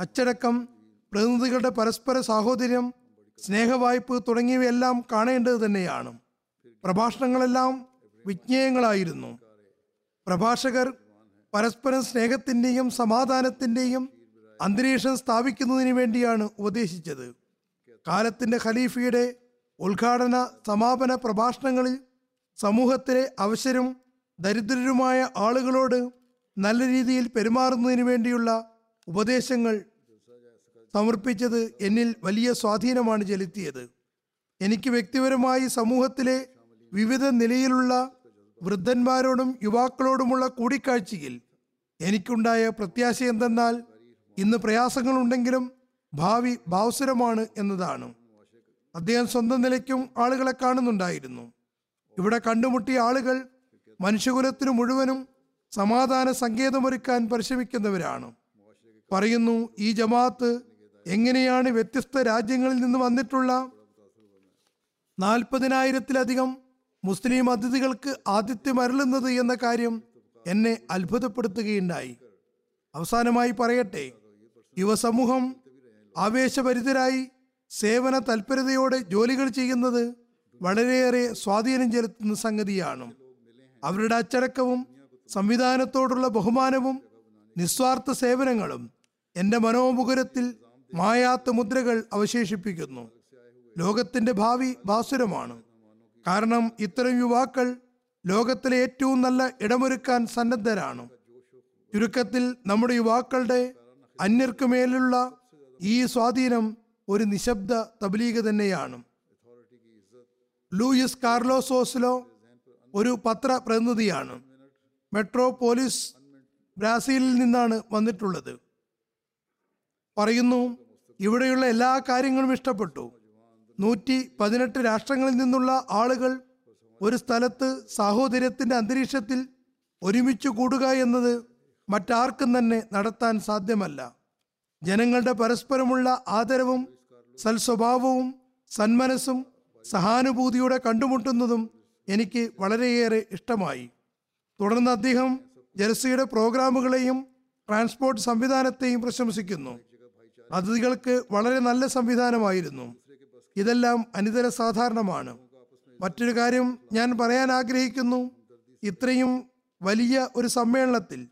അച്ചടക്കം പ്രതിനിധികളുടെ പരസ്പര സാഹോദര്യം സ്നേഹവായ്പ് തുടങ്ങിയവയെല്ലാം കാണേണ്ടത് തന്നെയാണ്. പ്രഭാഷണങ്ങളെല്ലാം വിജ്ഞേയങ്ങളായിരുന്നു. പ്രഭാഷകർ പരസ്പരം സ്നേഹത്തിന്റെയും സമാധാനത്തിന്റെയും അന്തരീക്ഷം സ്ഥാപിക്കുന്നതിന് വേണ്ടിയാണ് ഉപദേശിച്ചത്. കാലത്തിന്റെ ഖലീഫയുടെ ഉദ്ഘാടന സമാപന പ്രഭാഷണങ്ങളിൽ സമൂഹത്തിലെ അവശരും ദരിദ്രരുമായ ആളുകളോട് നല്ല രീതിയിൽ പെരുമാറുന്നതിന് വേണ്ടിയുള്ള ഉപദേശങ്ങൾ സമർപ്പിച്ചത് എന്നിൽ വലിയ സ്വാധീനമാണ് ചെലുത്തിയത്. എനിക്ക് വ്യക്തിപരമായി സമൂഹത്തിലെ വിവിധ നിലയിലുള്ള വൃദ്ധന്മാരോടും യുവാക്കളോടുമുള്ള കൂടിക്കാഴ്ചയിൽ എനിക്കുണ്ടായ പ്രത്യാശ എന്തെന്നാൽ ഇന്ന് പ്രയാസങ്ങളുണ്ടെങ്കിലും ഭാവി ഭാവസരമാണ് എന്നതാണ്. അദ്ദേഹം സ്വന്തം നിലയ്ക്കും ആളുകളെ കാണുന്നുണ്ടായിരുന്നു. ഇവിടെ കണ്ടുമുട്ടിയ ആളുകൾ മനുഷ്യകുലത്തിനു മുഴുവനും സമാധാന സങ്കേതമൊരുക്കാൻ പരിശ്രമിക്കുന്നവരാണ്. പറയുന്നു ഈ ജമാഅത്ത് എങ്ങനെയാണ് വ്യത്യസ്ത രാജ്യങ്ങളിൽ നിന്ന് വന്നിട്ടുള്ള? നാൽപ്പതിനായിരത്തിലധികം മുസ്ലിം അതിഥികൾക്ക് ആതിഥ്യം അരുളുന്നത് എന്ന കാര്യം എന്നെ അത്ഭുതപ്പെടുത്തുകയുണ്ടായി. അവസാനമായി പറയട്ടെ യുവസമൂഹം ആവേശഭരിതരായി സേവന തൽപരതയോടെ ജോലികൾ ചെയ്യുന്നത് വളരെയേറെ സ്വാധീനം ചെലുത്തുന്ന സംഗതിയാണ്. അവരുടെ അച്ചടക്കവും സംവിധാനത്തോടുള്ള ബഹുമാനവും നിസ്വാർത്ഥ സേവനങ്ങളും എന്റെ മനോമുഖുരത്തിൽ മായാത്ത മുദ്രകൾ അവശേഷിപ്പിക്കുന്നു. ലോകത്തിന്റെ ഭാവി ഭാസുരമാണ് കാരണം ഇത്തരം യുവാക്കൾ ലോകത്തിലെ ഏറ്റവും നല്ല ഇടമൊരുക്കാൻ സന്നദ്ധരാണ്. ചുരുക്കത്തിൽ നമ്മുടെ യുവാക്കളുടെ അന്യർക്ക് മേലുള്ള ഈ സ്വാധീനം ഒരു നിശബ്ദ തബ്ലീഗ് തന്നെയാണ്. ലൂയിസ് കാർലോസ് ഓസ്ലോ ഒരു പത്രപ്രതിനിധിയാണ്. മെട്രോ പോലീസ് ബ്രാസീലിൽ നിന്നാണ് വന്നിട്ടുള്ളത്. പറയുന്നു ഇവിടെയുള്ള എല്ലാ കാര്യങ്ങളും ഇഷ്ടപ്പെട്ടു. നൂറ്റി പതിനെട്ട് രാഷ്ട്രങ്ങളിൽ നിന്നുള്ള ആളുകൾ ഒരു സ്ഥലത്ത് സാഹോദര്യത്തിന്റെ അന്തരീക്ഷത്തിൽ ഒരുമിച്ച് കൂടുക എന്നത് മറ്റാർക്കും തന്നെ നടത്താൻ സാധ്യമല്ല. ജനങ്ങളുടെ പരസ്പരമുള്ള ആദരവും സൽസ്വഭാവവും സന്മനസ്സും സഹാനുഭൂതിയോടെ കണ്ടുമുട്ടുന്നതും എനിക്ക് വളരെയേറെ ഇഷ്ടമായി. തുടർന്ന് അദ്ദേഹം ജലസയുടെ പ്രോഗ്രാമുകളെയും ട്രാൻസ്പോർട്ട് സംവിധാനത്തെയും പ്രശംസിക്കുന്നു. അതിഥികൾക്ക് വളരെ നല്ല സംവിധാനമായിരുന്നു. ഇതെല്ലാം അനിതര സാധാരണമാണ്. മറ്റൊരു കാര്യം ഞാൻ പറയാൻ ആഗ്രഹിക്കുന്നു. ഇത്രയും വലിയ ഒരു സമ്മേളനത്തിൽ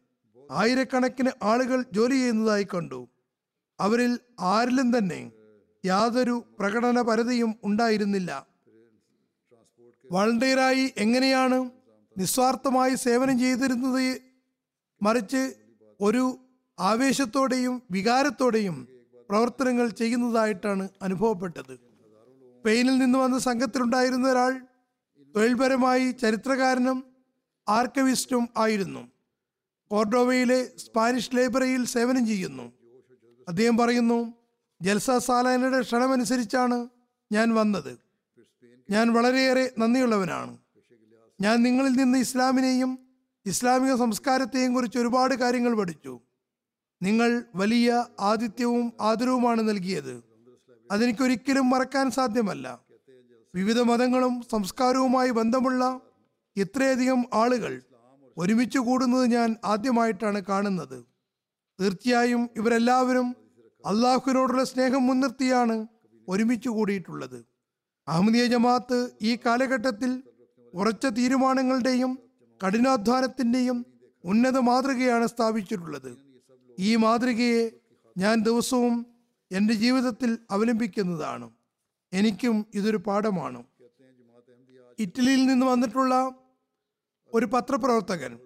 ആയിരക്കണക്കിന് ആളുകൾ ജോലി ചെയ്യുന്നതായി കണ്ടു. അവരിൽ ആരിലും തന്നെ യാതൊരു പ്രകടന പരതിയും ഉണ്ടായിരുന്നില്ല. വളണ്ടിയറായി എങ്ങനെയാണ് നിസ്വാർത്ഥമായി സേവനം ചെയ്തിരുന്നത്? മറിച്ച് ഒരു ആവേശത്തോടെയും വികാരത്തോടെയും പ്രവർത്തനങ്ങൾ ചെയ്യുന്നതായിട്ടാണ് അനുഭവപ്പെട്ടത്. സ്പെയിനിൽ നിന്ന് വന്ന സംഘത്തിലുണ്ടായിരുന്ന ഒരാൾ തൊഴിൽപരമായി ചരിത്രകാരനും ആർക്കവിസ്റ്റും ആയിരുന്നു. കോർഡോവയിലെ സ്പാനിഷ് ലൈബ്രറിയിൽ സേവനം ചെയ്യുന്നു. അദ്ദേഹം പറയുന്നു ജൽസ സാലാനയുടെ ക്ഷണമനുസരിച്ചാണ് ഞാൻ വന്നത്. ഞാൻ വളരെയേറെ നന്ദിയുള്ളവനാണ്. ഞാൻ നിങ്ങളിൽ നിന്ന് ഇസ്ലാമിനെയും ഇസ്ലാമിക സംസ്കാരത്തെയും കുറിച്ച് ഒരുപാട് കാര്യങ്ങൾ പഠിച്ചു. നിങ്ങൾ വലിയ ആതിഥ്യവും ആദരവുമാണ് നൽകിയത്. അതെനിക്കൊരിക്കലും മറക്കാൻ സാധ്യമല്ല. വിവിധ മതങ്ങളും സംസ്കാരവുമായി ബന്ധമുള്ള ഇത്രയധികം ആളുകൾ ഒരുമിച്ച് കൂടുന്നത് ഞാൻ ആദ്യമായിട്ടാണ് കാണുന്നത്. തീർച്ചയായും ഇവരെല്ലാവരും അള്ളാഹുവിനോടുള്ള സ്നേഹം മുൻനിർത്തിയാണ് ഒരുമിച്ച് കൂടിയിട്ടുള്ളത്. അഹമ്മദിയ ജമാഅത്ത് ഈ കാലഘട്ടത്തിൽ ഉറച്ച തീരുമാനങ്ങളുടെയും കഠിനാധ്വാനത്തിന്റെയും ഉന്നത മാതൃകയാണ് സ്ഥാപിച്ചിട്ടുള്ളത്. ഈ മാതൃകയെ ഞാൻ ദിവസവും എന്റെ ജീവിതത്തിൽ അവലംബിക്കുന്നതാണ്. എനിക്കും ഇതൊരു പാഠമാണ്. ഇറ്റലിയിൽ നിന്ന് വന്നിട്ടുള്ള ഒരു പത്രപ്രവർത്തകൻ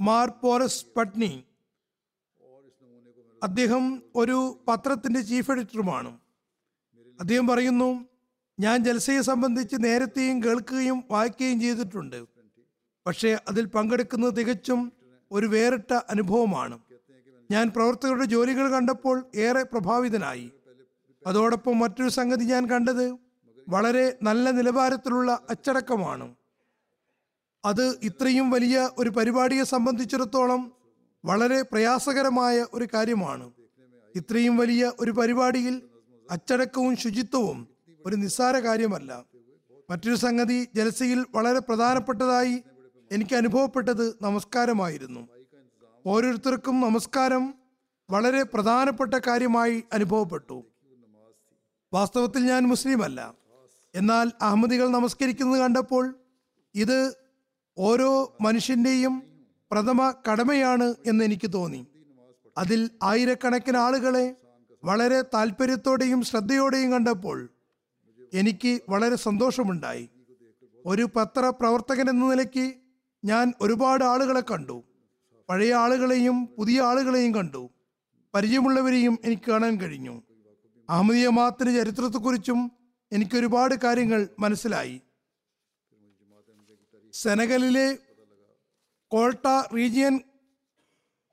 മാർ പോറസ് പട്നി അദ്ദേഹം ഒരു പത്രത്തിന്റെ ചീഫ് എഡിറ്ററുമാണ്. അദ്ദേഹം പറയുന്നു ഞാൻ ജൽസയെ സംബന്ധിച്ച് നേരത്തെയും കേൾക്കുകയും വായിക്കുകയും ചെയ്തിട്ടുണ്ട്. പക്ഷേ അതിൽ പങ്കെടുക്കുന്നത് തികച്ചും ഒരു വേറിട്ട അനുഭവമാണ്. ഞാൻ പ്രവർത്തകരുടെ ജോലികൾ കണ്ടപ്പോൾ ഏറെ പ്രഭാവിതനായി. അതോടൊപ്പം മറ്റൊരു സംഗതി ഞാൻ കണ്ടത് വളരെ നല്ല നിലവാരത്തിലുള്ള അച്ചടക്കമാണ്. അത് ഇത്രയും വലിയ ഒരു പരിപാടിയെ സംബന്ധിച്ചിടത്തോളം വളരെ പ്രയാസകരമായ ഒരു കാര്യമാണ്. ഇത്രയും വലിയ ഒരു പരിപാടിയിൽ അച്ചടക്കവും ശുചിത്വവും ഒരു നിസ്സാര കാര്യമല്ല. മറ്റൊരു സംഗതി ജലസയിൽ വളരെ പ്രധാനപ്പെട്ടതായി എനിക്ക് അനുഭവപ്പെട്ടത് നമസ്കാരമായിരുന്നു. ഓരോരുത്തർക്കും നമസ്കാരം വളരെ പ്രധാനപ്പെട്ട കാര്യമായി അനുഭവപ്പെട്ടു. വാസ്തവത്തിൽ ഞാൻ മുസ്ലിം അല്ല എന്നാൽ അഹമ്മദികൾ നമസ്കരിക്കുന്നത് കണ്ടപ്പോൾ ഇത് ഓരോ മനുഷ്യന്റെയും പ്രഥമ കടമയാണ് എന്ന് എനിക്ക് തോന്നി. അതിൽ ആയിരക്കണക്കിന് ആളുകളെ വളരെ താല്പര്യത്തോടെയും ശ്രദ്ധയോടെയും കണ്ടപ്പോൾ എനിക്ക് വളരെ സന്തോഷമുണ്ടായി. ഒരു പത്ര പ്രവർത്തകൻ എന്ന നിലയ്ക്ക് ഞാൻ ഒരുപാട് ആളുകളെ കണ്ടു. പഴയ ആളുകളെയും പുതിയ ആളുകളെയും കണ്ടു. പരിചയമുള്ളവരെയും എനിക്ക് കാണാൻ കഴിഞ്ഞു. അഹമ്മദിയ മാത്തിന്റെ ചരിത്രത്തെക്കുറിച്ചും എനിക്ക് ഒരുപാട് കാര്യങ്ങൾ മനസ്സിലായി. സെനഗലിലെ കോൾട്ട റീജിയൻ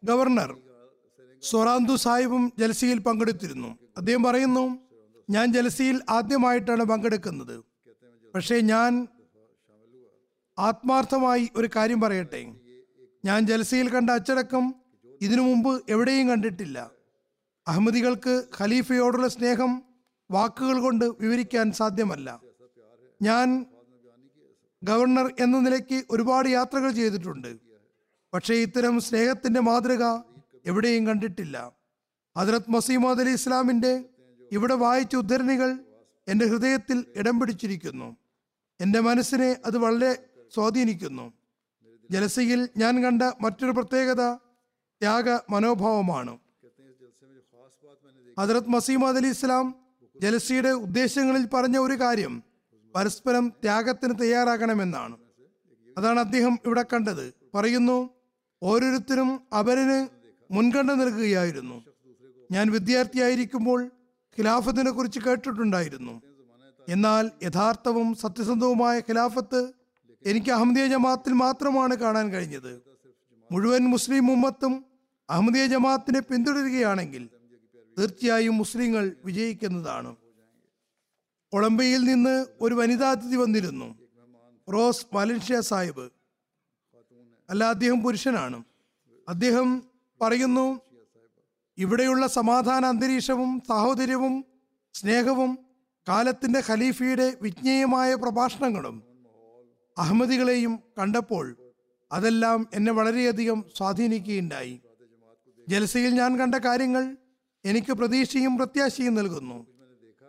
ഗവർണർ സൊറാന്തു സാഹിബും ജലസിയിൽ പങ്കെടുത്തിരുന്നു. അദ്ദേഹം പറയുന്നു ഞാൻ ജലസിയിൽ ആദ്യമായിട്ടാണ് പങ്കെടുക്കുന്നത്. പക്ഷേ ഞാൻ ആത്മാർത്ഥമായി ഒരു കാര്യം പറയട്ടെ. ഞാൻ ജലസിയിൽ കണ്ട അച്ചടക്കം ഇതിനു മുമ്പ് എവിടെയും കണ്ടിട്ടില്ല. അഹമ്മദികൾക്ക് ഖലീഫയോടുള്ള സ്നേഹം വാക്കുകൾ കൊണ്ട് വിവരിക്കാൻ സാധ്യമല്ല. ഞാൻ ഗവർണർ എന്ന നിലയ്ക്ക് ഒരുപാട് യാത്രകൾ ചെയ്തിട്ടുണ്ട്. പക്ഷേ ഇത്തരം സ്നേഹത്തിന്റെ മാതൃക എവിടെയും കണ്ടിട്ടില്ല. ഹജറത് മസീമദ് അലി ഇസ്ലാമിന്റെ ഇവിടെ വായിച്ച ഉദ്ധരണികൾ എന്റെ ഹൃദയത്തിൽ ഇടം പിടിച്ചിരിക്കുന്നു. എന്റെ മനസ്സിനെ അത് വളരെ സ്വാധീനിക്കുന്നു. ജലസയിൽ ഞാൻ കണ്ട മറ്റൊരു പ്രത്യേകത ത്യാഗ മനോഭാവമാണ്. ഹജറത് മസീമദ് അലി ഇസ്ലാം ജലസിയുടെ ഉദ്ദേശങ്ങളിൽ പറഞ്ഞ ഒരു കാര്യം പരസ്പരം ത്യാഗത്തിന് തയ്യാറാകണമെന്നാണ്. അതാണ് അദ്ദേഹം ഇവിടെ കണ്ടത്. പറയുന്നു ഓരോരുത്തരും അവരന് മുൻഗണന നൽകുകയായിരുന്നു. ഞാൻ വിദ്യാർത്ഥിയായിരിക്കുമ്പോൾ ഖിലാഫത്തിനെ കുറിച്ച് കേട്ടിട്ടുണ്ടായിരുന്നു. എന്നാൽ യഥാർത്ഥവും സത്യസന്ധവുമായ ഖിലാഫത്ത് എനിക്ക് അഹമ്മദിയ ജമാഅത്തിൽ മാത്രമാണ് കാണാൻ കഴിഞ്ഞത്. മുഴുവൻ മുസ്ലിം ഉമ്മത്തും അഹമ്മദിയ ജമാഅത്തിനെ പിന്തുടരുകയാണെങ്കിൽ തീർച്ചയായും മുസ്ലിങ്ങൾ വിജയിക്കുന്നതാണ്. കൊളംബിയയിൽ നിന്ന് ഒരു വനിതാ അതിഥി വന്നിരുന്നു. Rose Valencia Sahib. അല്ല അദ്ദേഹം പുരുഷനാണ്. അദ്ദേഹം പറയുന്നു ഇവിടെയുള്ള സമാധാന അന്തരീക്ഷവും സാഹോദര്യവും സ്നേഹവും കാലത്തിന്റെ ഖലീഫയുടെ വിജ്ഞേയമായ പ്രഭാഷണങ്ങളും അഹമ്മദികളെയും കണ്ടപ്പോൾ അതെല്ലാം എന്നെ വളരെയധികം സ്വാധീനിക്കുകയുണ്ടായി. ജലസയിൽ ഞാൻ കണ്ട കാര്യങ്ങൾ എനിക്ക് പ്രതീക്ഷയും പ്രത്യാശയും നൽകുന്നു.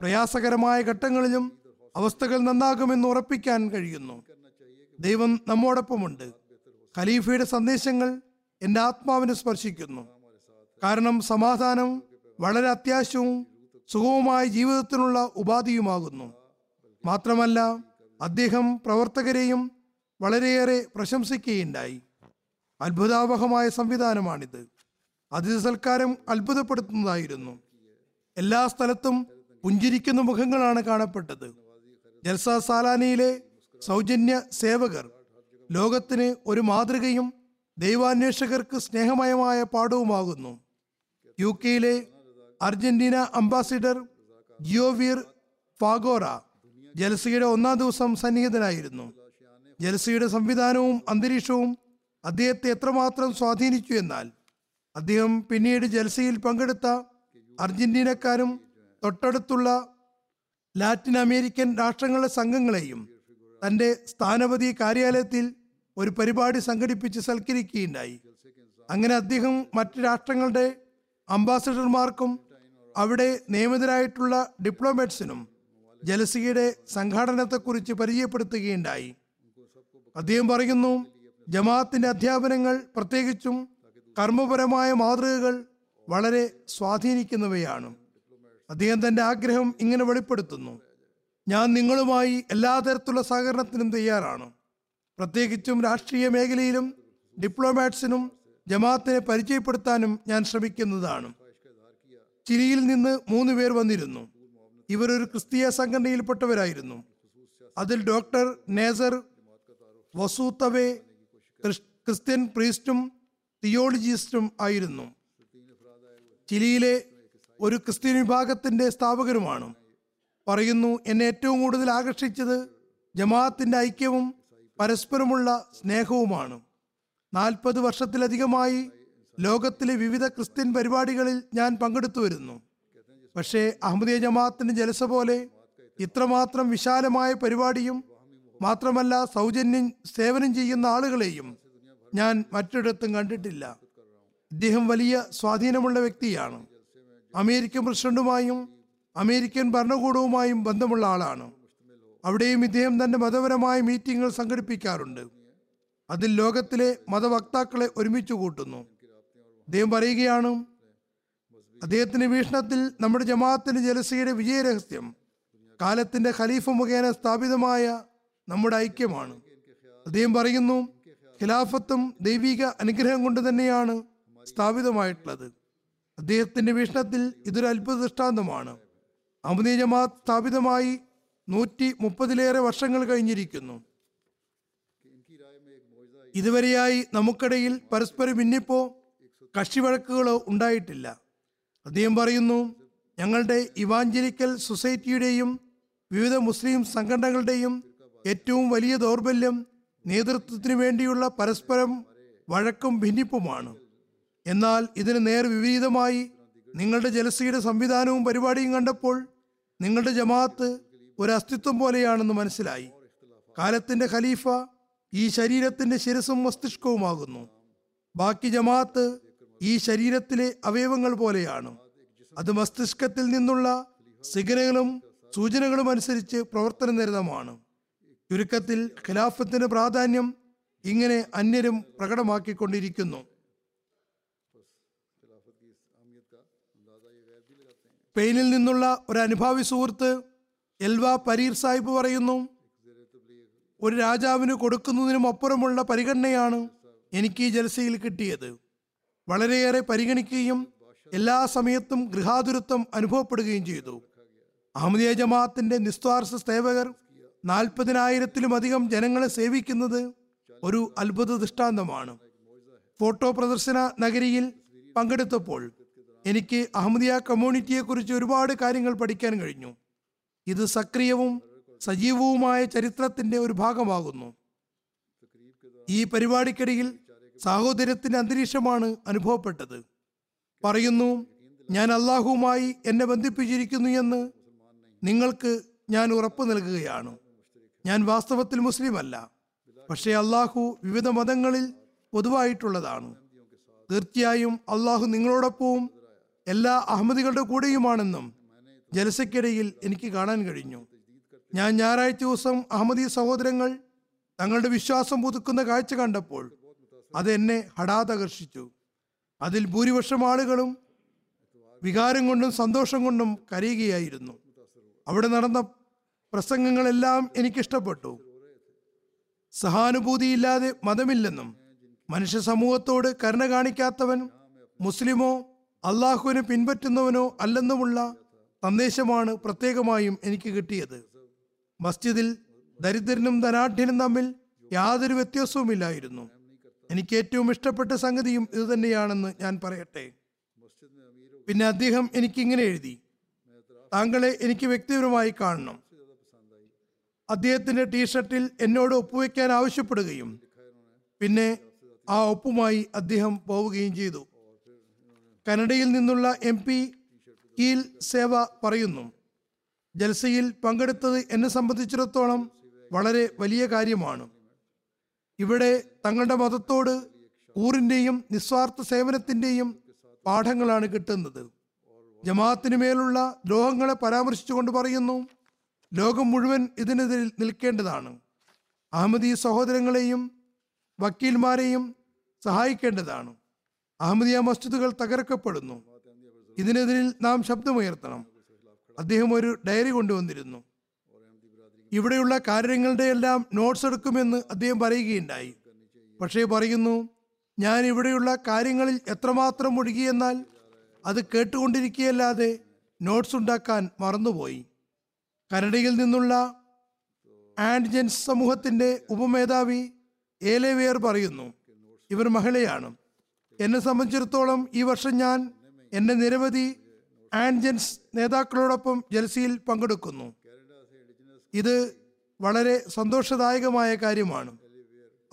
പ്രയാസകരമായ ഘട്ടങ്ങളിലും അവസ്ഥകൾ നന്നാകുമെന്ന് ഉറപ്പിക്കാൻ കഴിയുന്നു. ദൈവം നമ്മോടൊപ്പമുണ്ട്. ഖലീഫയുടെ സന്ദേശങ്ങൾ എന്റെ ആത്മാവിനെ സ്പർശിക്കുന്നു. കാരണം സമാധാനം വളരെ അത്യാവശ്യവും സുഖവുമായ ജീവിതത്തിനുള്ള ഉപാധിയുമാകുന്നു. മാത്രമല്ല അദ്ദേഹം പ്രവർത്തകരെയും വളരെയേറെ പ്രശംസിക്കുകയുണ്ടായി. അത്ഭുതാവഹമായ സംവിധാനമാണിത്. അതിഥി സൽക്കാരം അത്ഭുതപ്പെടുത്തുന്നതായിരുന്നു. എല്ലാ സ്ഥലത്തും പുഞ്ചിരിക്കുന്ന മുഖങ്ങളാണ് കാണപ്പെട്ടത്. ജൽസ സാലാനിയിലെ സൗജന്യ സേവകർ ലോകത്തിന് ഒരു മാതൃകയും ദൈവാന്വേഷകർക്ക് സ്നേഹമയമായ പാഠവുമാകുന്നു. യു കെയിലെ അർജന്റീന അംബാസിഡർ ജിയോവീർ ഫാഗോറ ജലസയുടെ ഒന്നാം ദിവസം സന്നിഹിതനായിരുന്നു. ജലസയുടെ സംവിധാനവും അന്തരീക്ഷവും അദ്ദേഹത്തെ എത്രമാത്രം സ്വാധീനിച്ചു എന്നാൽ അദ്ദേഹം പിന്നീട് ജൽസയിൽ പങ്കെടുത്ത അർജന്റീനക്കാരും തൊട്ടടുത്തുള്ള ലാറ്റിൻ അമേരിക്കൻ രാഷ്ട്രങ്ങളുടെ സംഘങ്ങളെയും തന്റെ സ്ഥാനപതി കാര്യാലയത്തിൽ ഒരു പരിപാടി സംഘടിപ്പിച്ച് സൽക്കരിക്കുകയുണ്ടായി. അങ്ങനെ അദ്ദേഹം മറ്റ് രാഷ്ട്രങ്ങളുടെ അംബാസഡർമാർക്കും അവിടെ നിയമിതരായിട്ടുള്ള ഡിപ്ലോമാറ്റ്സിനും ജലസിയുടെ സംഘാടനത്തെക്കുറിച്ച് പരിചയപ്പെടുത്തുകയുണ്ടായി. അദ്ദേഹം പറയുന്നു ജമാഅത്തിന്റെ അധ്യാപനങ്ങൾ പ്രത്യേകിച്ചും കർമ്മപരമായ മാതൃകകൾ വളരെ സ്വാധീനിക്കുന്നവയാണ്. അദ്ദേഹം തന്റെ ആഗ്രഹം ഇങ്ങനെ വെളിപ്പെടുത്തുന്നു ഞാൻ നിങ്ങളുമായി എല്ലാ തരത്തിലുള്ള സഹകരണത്തിനും തയ്യാറാണ്. പ്രത്യേകിച്ചും രാഷ്ട്രീയ മേഖലയിലും ഡിപ്ലോമാറ്റ്സിനും ജമാഅത്തിനെ പരിചയപ്പെടുത്താനും ഞാൻ ശ്രമിക്കുന്നതാണ്. ചിലിയിൽ നിന്ന് മൂന്ന് പേർ വന്നിരുന്നു. ഇവർ ഒരു ക്രിസ്തീയ സംഘടനയിൽപ്പെട്ടവരായിരുന്നു. അതിൽ ഡോക്ടർ നേസർ വസൂത്തവെ ക്രിസ്ത്യൻ പ്രീസ്റ്റും തിയോളജിസ്റ്റും ആയിരുന്നു. ചിലിയിലെ ഒരു ക്രിസ്ത്യൻ വിഭാഗത്തിന്റെ സ്ഥാപകരുമാണ്. പറയുന്നു എന്നെ ഏറ്റവും കൂടുതൽ ആകർഷിച്ചത് ജമാഅത്തിന്റെ ഐക്യവും പരസ്പരമുള്ള സ്നേഹവുമാണ്. നാൽപ്പത് വർഷത്തിലധികമായി ലോകത്തിലെ വിവിധ ക്രിസ്ത്യൻ പരിപാടികളിൽ ഞാൻ പങ്കെടുത്തു വരുന്നു. പക്ഷേ അഹമ്മദിയ ജമാഅത്തിന്റെ ജലസ പോലെ ഇത്രമാത്രം വിശാലമായ പരിപാടിയും മാത്രമല്ല സൗജന്യം സേവനം ചെയ്യുന്ന ആളുകളെയും ഞാൻ മറ്റൊരിടത്തും കണ്ടിട്ടില്ല. ഇദ്ദേഹം വലിയ സ്വാധീനമുള്ള വ്യക്തിയാണ്. അമേരിക്കൻ പ്രസിഡന്റുമായും അമേരിക്കൻ ഭരണകൂടവുമായും ബന്ധമുള്ള ആളാണ്. അവിടെയും ഇദ്ദേഹം തന്റെ മതപരമായ മീറ്റിങ്ങുകൾ സംഘടിപ്പിക്കാറുണ്ട്. അതിൽ ലോകത്തിലെ മതവക്താക്കളെ ഒരുമിച്ച് കൂട്ടുന്നു. അദ്ദേഹം പറയുകയാണ് അദ്ദേഹത്തിന്റെ വീക്ഷണത്തിൽ നമ്മുടെ ജമാഅത്തിന്റെ ജലസയുടെ വിജയരഹസ്യം കാലത്തിന്റെ ഖലീഫ മുഖേന സ്ഥാപിതമായ നമ്മുടെ ഐക്യമാണ്. അദ്ദേഹം പറയുന്നു ഖിലാഫത്തും ദൈവിക അനുഗ്രഹം കൊണ്ട് തന്നെയാണ് സ്ഥാപിതമായിട്ടുള്ളത്. അദ്ദേഹത്തിന്റെ വീക്ഷണത്തിൽ ഇതൊരു അത്ഭുത ദൃഷ്ടാന്തമാണ്. അമുദീ ജമാഅത്ത് സ്ഥാപിതമായി നൂറ്റി മുപ്പതിലേറെ വർഷങ്ങൾ കഴിഞ്ഞിരിക്കുന്നു. ഇതുവരെയായി നമുക്കിടയിൽ പരസ്പരം ഭിന്നിപ്പോ കക്ഷിവഴക്കുകളോ ഉണ്ടായിട്ടില്ല. അദ്ദേഹം പറയുന്നു ഞങ്ങളുടെ ഇവാഞ്ചലിക്കൽ സൊസൈറ്റിയുടെയും വിവിധ മുസ്ലിം സംഘടനകളുടെയും ഏറ്റവും വലിയ ദൗർബല്യം നേതൃത്വത്തിന് വേണ്ടിയുള്ള പരസ്പരം വഴക്കും ഭിന്നിപ്പുമാണ്. എന്നാൽ ഇതിന് നേർ വിപരീതമായി നിങ്ങളുടെ ജലസിയുടെ സംവിധാനവും പരിപാടിയും കണ്ടപ്പോൾ നിങ്ങളുടെ ജമാഅത്ത് ഒരു അസ്തിത്വം പോലെയാണെന്ന് മനസ്സിലായി. കാലത്തിന്റെ ഖലീഫ ഈ ശരീരത്തിന്റെ ശിരസും മസ്തിഷ്കവുമാകുന്നു. ബാക്കി ജമാഅത്ത് ഈ ശരീരത്തിലെ അവയവങ്ങൾ പോലെയാണ്. അത് മസ്തിഷ്കത്തിൽ നിന്നുള്ള സിഗ്നലുകളും സൂചനകളും അനുസരിച്ച് പ്രവർത്തന നിരതമാണ് ചുരുക്കത്തിൽ ഖിലാഫത്തിന്റെ പ്രാധാന്യം ഇങ്ങനെ അന്യരും പ്രകടമാക്കിക്കൊണ്ടിരിക്കുന്നു. സ്പെയിനിൽ നിന്നുള്ള ഒരു അനുഭാവി സുഹൃത്ത് എൽവ പരീർ സാഹിബ് പറയുന്നു ഒരു രാജാവിന് കൊടുക്കുന്നതിനും അപ്പുറമുള്ള പരിഗണനയാണ് എനിക്ക് ഈ ജലസയിൽ കിട്ടിയത്. വളരെയേറെ പരിഗണിക്കുകയും എല്ലാ സമയത്തും ഗൃഹാതുരത്വം അനുഭവപ്പെടുകയും ചെയ്തു. അഹമ്മദിയ ജമാഅത്തിന്റെ നിസ്വാർസ സേവകർ നാൽപ്പതിനായിരത്തിലും അധികം ജനങ്ങളെ സേവിക്കുന്നത് ഒരു അത്ഭുത ദൃഷ്ടാന്തമാണ്. ഫോട്ടോ പ്രദർശന നഗരിയിൽ പങ്കെടുത്തപ്പോൾ എനിക്ക് അഹമ്മദിയ കമ്മ്യൂണിറ്റിയെ കുറിച്ച് ഒരുപാട് കാര്യങ്ങൾ പഠിക്കാൻ കഴിഞ്ഞു. ഇത് സക്രിയവും സജീവവുമായ ചരിത്രത്തിന്റെ ഒരു ഭാഗമാകുന്നു. ഈ പരിപാടിക്കിടയിൽ സാഹോദര്യത്തിന്റെ അന്തരീക്ഷമാണ് അനുഭവപ്പെട്ടത്. പറയുന്നു ഞാൻ അള്ളാഹുവുമായി എന്നെ ബന്ധിപ്പിച്ചിരിക്കുന്നു എന്ന് നിങ്ങൾക്ക് ഞാൻ ഉറപ്പ് നൽകുകയാണ്. ഞാൻ വാസ്തവത്തിൽ മുസ്ലിം അല്ല പക്ഷേ അള്ളാഹു വിവിധ മതങ്ങളിൽ പൊതുവായിട്ടുള്ളതാണ്. തീർച്ചയായും അള്ളാഹു നിങ്ങളോടൊപ്പവും എല്ലാ അഹമ്മദികളുടെ കൂടെയുമാണെന്നും ജലസയ്ക്കിടയിൽ എനിക്ക് കാണാൻ കഴിഞ്ഞു. ഞാൻ ഞായറാഴ്ച ദിവസം അഹമ്മദി സഹോദരങ്ങൾ തങ്ങളുടെ വിശ്വാസം പുതുക്കുന്ന കാഴ്ച കണ്ടപ്പോൾ അത് എന്നെ ഹഠാതകർഷിച്ചു. അതിൽ ഭൂരിപക്ഷം ആളുകളും വികാരം കൊണ്ടും സന്തോഷം കൊണ്ടും കരയുകയായിരുന്നു. അവിടെ നടന്ന പ്രസംഗങ്ങളെല്ലാം എനിക്കിഷ്ടപ്പെട്ടു. സഹാനുഭൂതിയില്ലാതെ മതമില്ലെന്നും മനുഷ്യ സമൂഹത്തോട് കരുണ കാണിക്കാത്തവൻ മുസ്ലിമോ അള്ളാഹുവിനെ പിൻപറ്റുന്നവനോ അല്ലെന്നുമുള്ള സന്ദേശമാണ് പ്രത്യേകമായും എനിക്ക് കിട്ടിയത്. മസ്ജിദിൽ ദരിദ്രനും ധനാഢ്യനും തമ്മിൽ യാതൊരു വ്യത്യാസവുമില്ലായിരുന്നു. എനിക്ക് ഏറ്റവും ഇഷ്ടപ്പെട്ട സംഗതിയും ഇതുതന്നെയാണെന്ന് ഞാൻ പറയട്ടെ. പിന്നെ അദ്ദേഹം എനിക്ക് ഇങ്ങനെ എഴുതി. താങ്കളെ എനിക്ക് വ്യക്തിപരമായി കാണണം. അദ്ദേഹത്തിന്റെ ടീഷർട്ടിൽ എന്നോട് ഒപ്പുവെക്കാൻ ആവശ്യപ്പെടുകയും പിന്നെ ആ ഒപ്പുമായി അദ്ദേഹം പോവുകയും ചെയ്തു. കനഡയിൽ നിന്നുള്ള എം പി കീൽ സേവ പറയുന്നു. ജൽസയിൽ പങ്കെടുത്തത് എന്നെ സംബന്ധിച്ചിടത്തോളം വളരെ വലിയ കാര്യമാണ്. ഇവിടെ തങ്ങളുടെ മതത്തോട് ഊറിന്റെയും നിസ്വാർത്ഥ സേവനത്തിന്റെയും പാഠങ്ങളാണ് കിട്ടുന്നത്. ജമാഅത്തിന് മേലുള്ള ദ്രോഹങ്ങളെ പരാമർശിച്ചുകൊണ്ട് പറയുന്നു ലോകം മുഴുവൻ ഇതിനെതിരിൽ നിൽക്കേണ്ടതാണ്. അഹമ്മദി സഹോദരങ്ങളെയും വക്കീൽമാരെയും സഹായിക്കേണ്ടതാണ്. അഹമ്മദിയ മസ്ജിദുകൾ തകർക്കപ്പെടുന്നു. ഇതിനെതിരിൽ നാം ശബ്ദമുയർത്തണം. അദ്ദേഹം ഒരു ഡയറി കൊണ്ടുവന്നിരുന്നു. ഇവിടെയുള്ള കാര്യങ്ങളുടെ എല്ലാം നോട്ട്സ് എടുക്കുമെന്ന് അദ്ദേഹം പറയുകയുണ്ടായി. പക്ഷേ പറയുന്നു ഞാൻ ഇവിടെയുള്ള കാര്യങ്ങളിൽ എത്രമാത്രം മുഴുകിയെന്നാൽ അത് കേട്ടുകൊണ്ടിരിക്കുകയല്ലാതെ നോട്ട്സ് ഉണ്ടാക്കാൻ മറന്നുപോയി. കനഡയിൽ നിന്നുള്ള ആൻഡ്ജൻസ് സമൂഹത്തിന്റെ ഉപമേധാവി ഏലേവിയർ പറയുന്നു ഇവർ മഹിളയാണ്. എന്നെ സംബന്ധിച്ചിടത്തോളം ഈ വർഷം ഞാൻ എന്റെ നിരവധി ആൻജൻസ് നേതാക്കളോടൊപ്പം ജൽസിയിൽ പങ്കെടുക്കുന്നു. ഇത് വളരെ സന്തോഷദായകമായ കാര്യമാണ്.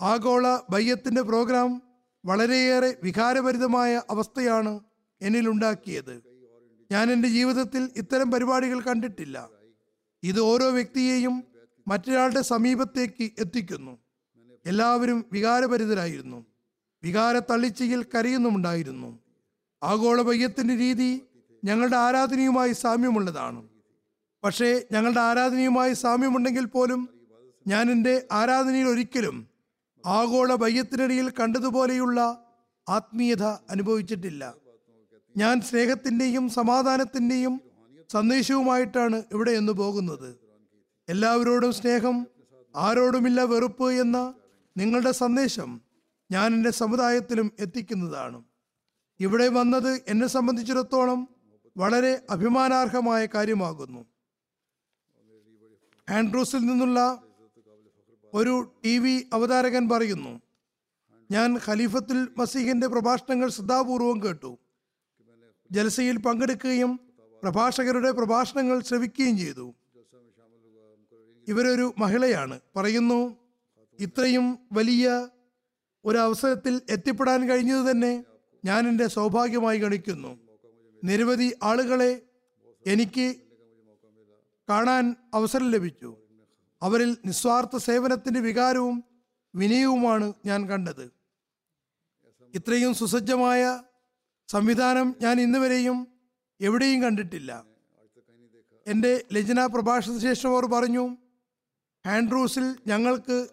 ആഗോള ബയ്യത്തിന്റെ പ്രോഗ്രാം വളരെയേറെ വികാരഭരിതമായ അവസ്ഥയാണ് എന്നിലുണ്ടാക്കിയത്. ഞാൻ എന്റെ ജീവിതത്തിൽ ഇത്തരം പരിപാടികൾ കണ്ടിട്ടില്ല. ഇത് ഓരോ വ്യക്തിയെയും മറ്റൊരാളുടെ സമീപത്തേക്ക് എത്തിക്കുന്നു. എല്ലാവരും വികാരഭരിതരായിരുന്നു. വികാര തള്ളിച്ചയിൽ കരയുന്നുമുണ്ടായിരുന്നു. ആഗോള ബയ്യത്തിന്റെ രീതി ഞങ്ങളുടെ ആരാധനയുമായി സാമ്യമുള്ളതാണ്. പക്ഷേ ഞങ്ങളുടെ ആരാധനയുമായി സാമ്യമുണ്ടെങ്കിൽ പോലും ഞാൻ എന്റെ ആരാധനയിൽ ഒരിക്കലും ആഗോള ബയ്യത്തിനിടയിൽ കണ്ടതുപോലെയുള്ള ആത്മീയത അനുഭവിച്ചിട്ടില്ല. ഞാൻ സ്നേഹത്തിന്റെയും സമാധാനത്തിന്റെയും സന്ദേശവുമായിട്ടാണ് ഇവിടെ എന്ന് പോകുന്നത്. എല്ലാവരോടും സ്നേഹം ആരോടുമില്ല വെറുപ്പ് എന്ന നിങ്ങളുടെ സന്ദേശം ഞാൻ എന്റെ സമുദായത്തിലും എത്തിക്കുന്നതാണ്. ഇവിടെ വന്നത് എന്നെ സംബന്ധിച്ചിടത്തോളം വളരെ അഭിമാനാർഹമായ കാര്യമാകുന്നു. ആൻഡ്രൂസിൽ നിന്നുള്ള ഒരു ടി വി അവതാരകൻ പറയുന്നു ഞാൻ ഖലീഫത്തുൽ മസീഹിന്റെ പ്രഭാഷണങ്ങൾ ശ്രദ്ധാപൂർവം കേട്ടു. ജലസയിൽ പങ്കെടുക്കുകയും പ്രഭാഷകരുടെ പ്രഭാഷണങ്ങൾ ശ്രവിക്കുകയും ചെയ്തു. ഇവരൊരു മഹിളയാണ്. പറയുന്നു ഇത്രയും വലിയ ഒരു അവസരത്തിൽ എത്തിപ്പെടാൻ കഴിഞ്ഞത് തന്നെ ഞാൻ എന്റെ സൗഭാഗ്യമായി ഗണിക്കുന്നു. നിരവധി ആളുകളെ എനിക്ക് കാണാൻ അവസരം ലഭിച്ചു. അവരിൽ നിസ്വാർത്ഥ സേവനത്തിന്റെ വികാരവും വിനയവുമാണ് ഞാൻ കണ്ടത്. ഇത്രയും സുസജ്ജമായ സംവിധാനം ഞാൻ ഇന്നുവരെയും എവിടെയും കണ്ടിട്ടില്ല. എന്റെ ലജന പ്രഭാഷണ ശേഷം അവർ പറഞ്ഞു ആൻഡ്രൂസിൽ ഞങ്ങൾക്ക്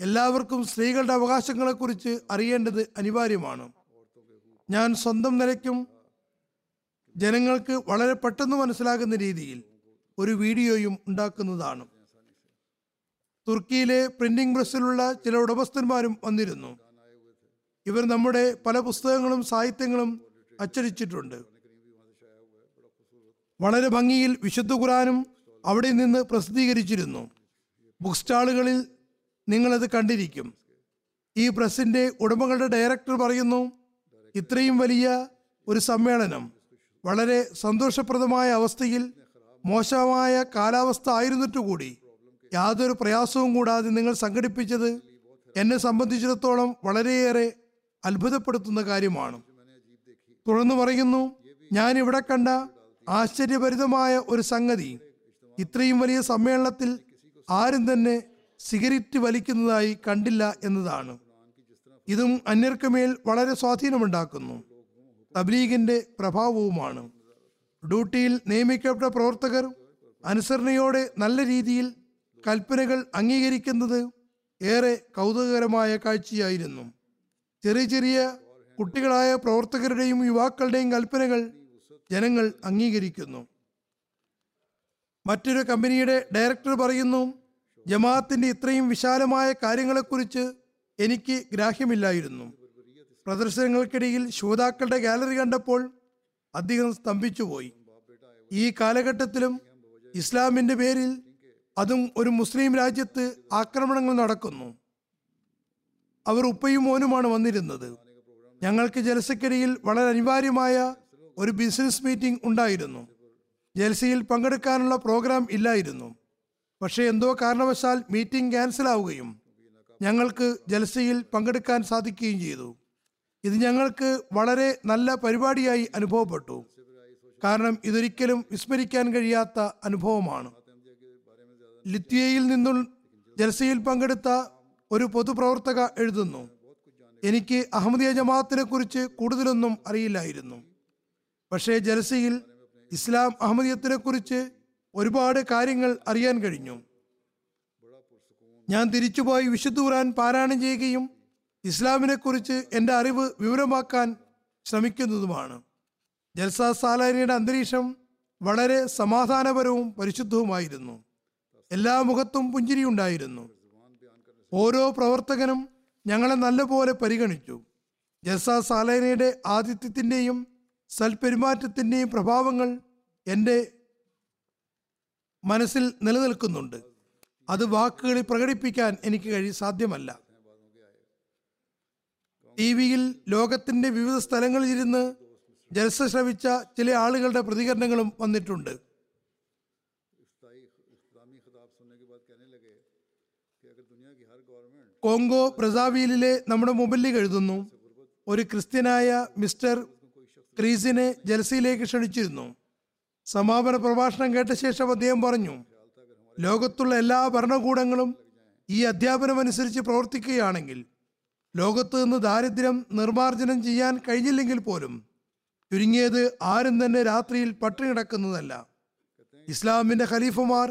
എല്ലാവർക്കും സ്ത്രീകളുടെ അവകാശങ്ങളെക്കുറിച്ച് അറിയേണ്ടത് അനിവാര്യമാണ്. ഞാൻ സ്വന്തം നിലയ്ക്കും ജനങ്ങൾക്ക് വളരെ പെട്ടെന്ന് മനസ്സിലാകുന്ന രീതിയിൽ ഒരു വീഡിയോയും ഉണ്ടാക്കുന്നതാണ്. തുർക്കിയിലെ പ്രിന്റിംഗ് പ്രസ്സിലുള്ള ചില ഉടമസ്ഥന്മാരും വന്നിരുന്നു. ഇവർ നമ്മുടെ പല പുസ്തകങ്ങളും സാഹിത്യങ്ങളും അച്ചടിച്ചിട്ടുണ്ട്. വളരെ ഭംഗിയിൽ വിശുദ്ധ ഖുറാനും അവിടെ നിന്ന് പ്രസിദ്ധീകരിച്ചിരുന്നു. ബുക്ക് സ്റ്റാളുകളിൽ നിങ്ങളത് കണ്ടിരിക്കും. ഈ പ്രസിന്റെ ഉടമകളുടെ ഡയറക്ടർ പറയുന്നു ഇത്രയും വലിയ ഒരു സമ്മേളനം വളരെ സന്തോഷപ്രദമായ അവസ്ഥയിൽ മോശമായ കാലാവസ്ഥ ആയിരുന്നിട്ട് കൂടി യാതൊരു പ്രയാസവും കൂടാതെ നിങ്ങൾ സംഘടിപ്പിച്ചത് എന്നെ സംബന്ധിച്ചിടത്തോളം വളരെയേറെ അത്ഭുതപ്പെടുത്തുന്ന കാര്യമാണ്. തുടർന്ന് പറയുന്നു ഞാൻ ഇവിടെ കണ്ട ആശ്ചര്യഭരിതമായ ഒരു സംഗതി. ഇത്രയും വലിയ സമ്മേളനത്തിൽ ആരും തന്നെ സിഗരറ്റ് വലിക്കുന്നതായി കണ്ടില്ല എന്നതാണ്. ഇതും അന്യർക്കുമേൽ വളരെ സ്വാധീനമുണ്ടാക്കുന്നു. തബ്ലീഗിന്റെ പ്രഭാവവുമാണ്. ഡ്യൂട്ടിയിൽ നിയമിക്കപ്പെട്ട പ്രവർത്തകർ അനുസരണയോടെ നല്ല രീതിയിൽ കൽപ്പനകൾ അംഗീകരിക്കുന്നത് ഏറെ കൗതുകകരമായ കാഴ്ചയായിരുന്നു. ചെറിയ ചെറിയ കുട്ടികളായ പ്രവർത്തകരുടെയും യുവാക്കളുടെയും കൽപ്പനകൾ ജനങ്ങൾ അംഗീകരിക്കുന്നു. മറ്റൊരു കമ്പനിയുടെ ഡയറക്ടർ പറയുന്നു ജമാഅത്തിന്റെ ഇത്രയും വിശാലമായ കാര്യങ്ങളെക്കുറിച്ച് എനിക്ക് ഗ്രാഹ്യമില്ലായിരുന്നു. പ്രദർശനങ്ങൾക്കിടയിൽ ശ്രോതാക്കളുടെ ഗാലറി കണ്ടപ്പോൾ അദ്ദേഹം സ്തംഭിച്ചുപോയി. ഈ കാലഘട്ടത്തിലും ഇസ്ലാമിന്റെ പേരിൽ അതും ഒരു മുസ്ലിം രാജ്യത്ത് ആക്രമണങ്ങൾ നടക്കുന്നു. അവർ ഉപ്പയും മോനുമാണ് വന്നിരുന്നത്. ഞങ്ങൾക്ക് ജലസക്കിടയിൽ വളരെ അനിവാര്യമായ ഒരു ബിസിനസ് മീറ്റിംഗ് ഉണ്ടായിരുന്നു. ജൽസയിൽ പങ്കെടുക്കാനുള്ള പ്രോഗ്രാം ഇല്ലായിരുന്നു. പക്ഷേ എന്തോ കാരണവശാൽ മീറ്റിംഗ് ക്യാൻസൽ ആവുകയും ഞങ്ങൾക്ക് ജൽസയിൽ പങ്കെടുക്കാൻ സാധിക്കുകയും ചെയ്തു. ഇത് ഞങ്ങൾക്ക് വളരെ നല്ല പരിപാടിയായി അനുഭവപ്പെട്ടു. കാരണം ഇതൊരിക്കലും വിസ്മരിക്കാൻ കഴിയാത്ത അനുഭവമാണ്. ലിത്വയിൽ നിന്നും ജൽസയിൽ പങ്കെടുത്ത ഒരു പൊതുപ്രവർത്തക എഴുതുന്നു എനിക്ക് അഹമ്മദിയ ജമാഅത്തിനെ കുറിച്ച് കൂടുതലൊന്നും അറിയില്ലായിരുന്നു. പക്ഷേ ജലസയിൽ ഇസ്ലാം അഹമ്മദിയത്തിനെ കുറിച്ച് ഒരുപാട് കാര്യങ്ങൾ അറിയാൻ കഴിഞ്ഞു. ഞാൻ തിരിച്ചുപോയി വിശുദ്ധ ഖുർആൻ പാരായണം ചെയ്യുകയും ഇസ്ലാമിനെ കുറിച്ച് എന്റെ അറിവ് വിവരമാക്കാൻ ശ്രമിക്കുന്നതുമാണ്. ജൽസ സാലാനിയുടെ അന്തരീക്ഷം വളരെ സമാധാനപരവും പരിശുദ്ധവുമായിരുന്നു. എല്ലാ മുഖത്തും പുഞ്ചിരിയുണ്ടായിരുന്നു. ഓരോ പ്രവർത്തകനും ഞങ്ങളെ നല്ലപോലെ പരിഗണിച്ചു. ജൽസ സാലേനയുടെ ആതിഥ്യത്തിന്റെയും സൽപെരുമാറ്റത്തിന്റെയും പ്രഭാവങ്ങൾ എന്റെ മനസ്സിൽ നിലനിൽക്കുന്നുണ്ട്. അത് വാക്കുകളിൽ പ്രകടിപ്പിക്കാൻ എനിക്ക് കഴി സാധ്യമല്ല. ടി വിയിൽ ലോകത്തിന്റെ വിവിധ സ്ഥലങ്ങളിൽ ഇരുന്ന് ജൽസ ശ്രവിച്ച ചില ആളുകളുടെ പ്രതികരണങ്ങളും വന്നിട്ടുണ്ട്. കോങ്കോ ബ്രസാവീലിലെ നമ്മുടെ മൊബൈലിൽ എഴുതുന്നു. ഒരു ക്രിസ്ത്യനായ മിസ്റ്റർ ക്രീസിനെ ജൽസയിലേക്ക് ക്ഷണിച്ചിരുന്നു. സമാപന പ്രഭാഷണം കേട്ട ശേഷം അദ്ദേഹം പറഞ്ഞു ലോകത്തുള്ള എല്ലാ ഭരണകൂടങ്ങളും ഈ അധ്യാപനം അനുസരിച്ച് പ്രവർത്തിക്കുകയാണെങ്കിൽ ലോകത്ത് നിന്ന് ദാരിദ്ര്യം നിർമാർജനം ചെയ്യാൻ കഴിഞ്ഞില്ലെങ്കിൽ പോലും ചുരുങ്ങിയത് ആരും തന്നെ രാത്രിയിൽ പട്ടിണി കിടക്കുന്നതല്ല ഇസ്ലാമിന്റെ ഖലീഫുമാർ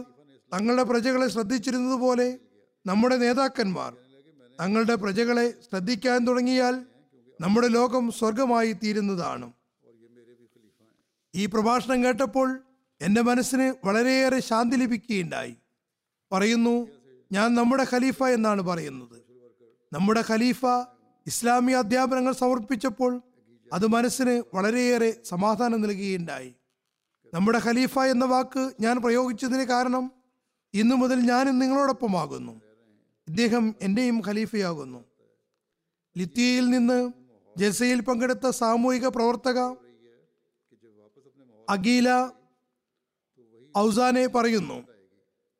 തങ്ങളുടെ പ്രജകളെ ശ്രദ്ധിച്ചിരുന്നത് പോലെ നമ്മുടെ നേതാക്കന്മാർ തങ്ങളുടെ പ്രജകളെ ശ്രദ്ധിക്കാൻ തുടങ്ങിയാൽ നമ്മുടെ ലോകം സ്വർഗമായി തീരുന്നതാണ്. ഈ പ്രഭാഷണം കേട്ടപ്പോൾ എന്റെ മനസ്സിന് വളരെയേറെ ശാന്തി ലഭിക്കുകയുണ്ടായി. പറയുന്നു ഞാൻ നമ്മുടെ ഖലീഫ എന്നാണ് പറയുന്നത്. നമ്മുടെ ഖലീഫ ഇസ്ലാമിക അധ്യാപനങ്ങൾ സമർപ്പിച്ചപ്പോൾ അത് മനസ്സിന് വളരെയേറെ സമാധാനം നൽകുകയുണ്ടായി. നമ്മുടെ ഖലീഫ എന്ന വാക്ക് ഞാൻ പ്രയോഗിച്ചതിന് കാരണം ഇന്നു മുതൽ ഞാനും നിങ്ങളോടൊപ്പമാകുന്നു. ഇദ്ദേഹം എന്റെയും ഖലീഫയാകുന്നു. ലിത്തിയയിൽ നിന്ന് ജസയിൽ പങ്കെടുത്ത സാമൂഹിക പ്രവർത്തക അഗീല ഔസാനെ പറയുന്നു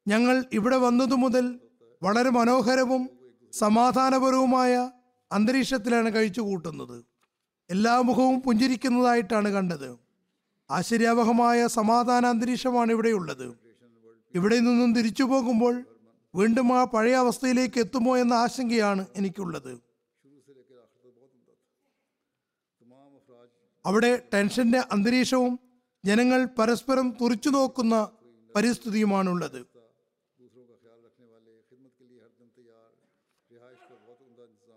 ഞങ്ങൾ ഇവിടെ വന്നതു മുതൽ വളരെ മനോഹരവും സമാധാനപരവുമായ അന്തരീക്ഷത്തിലാണ് കഴിച്ചു കൂട്ടുന്നത്. എല്ലാ മുഖവും പുഞ്ചിരിക്കുന്നതായിട്ടാണ് കണ്ടത്. ആശ്ചര്യാവഹമായ സമാധാന അന്തരീക്ഷമാണ് ഇവിടെയുള്ളത് ഇവിടെ നിന്നും തിരിച്ചു പോകുമ്പോൾ വീണ്ടും ആ പഴയ അവസ്ഥയിലേക്ക് എത്തുമോ എന്ന ആശങ്കയാണ് എനിക്കുള്ളത്. അവിടെ ടെൻഷന്റെ അന്തരീക്ഷവും ജനങ്ങൾ പരസ്പരം തുറിച്ചു നോക്കുന്ന പരിസ്ഥിതിയുമാണുള്ളത്.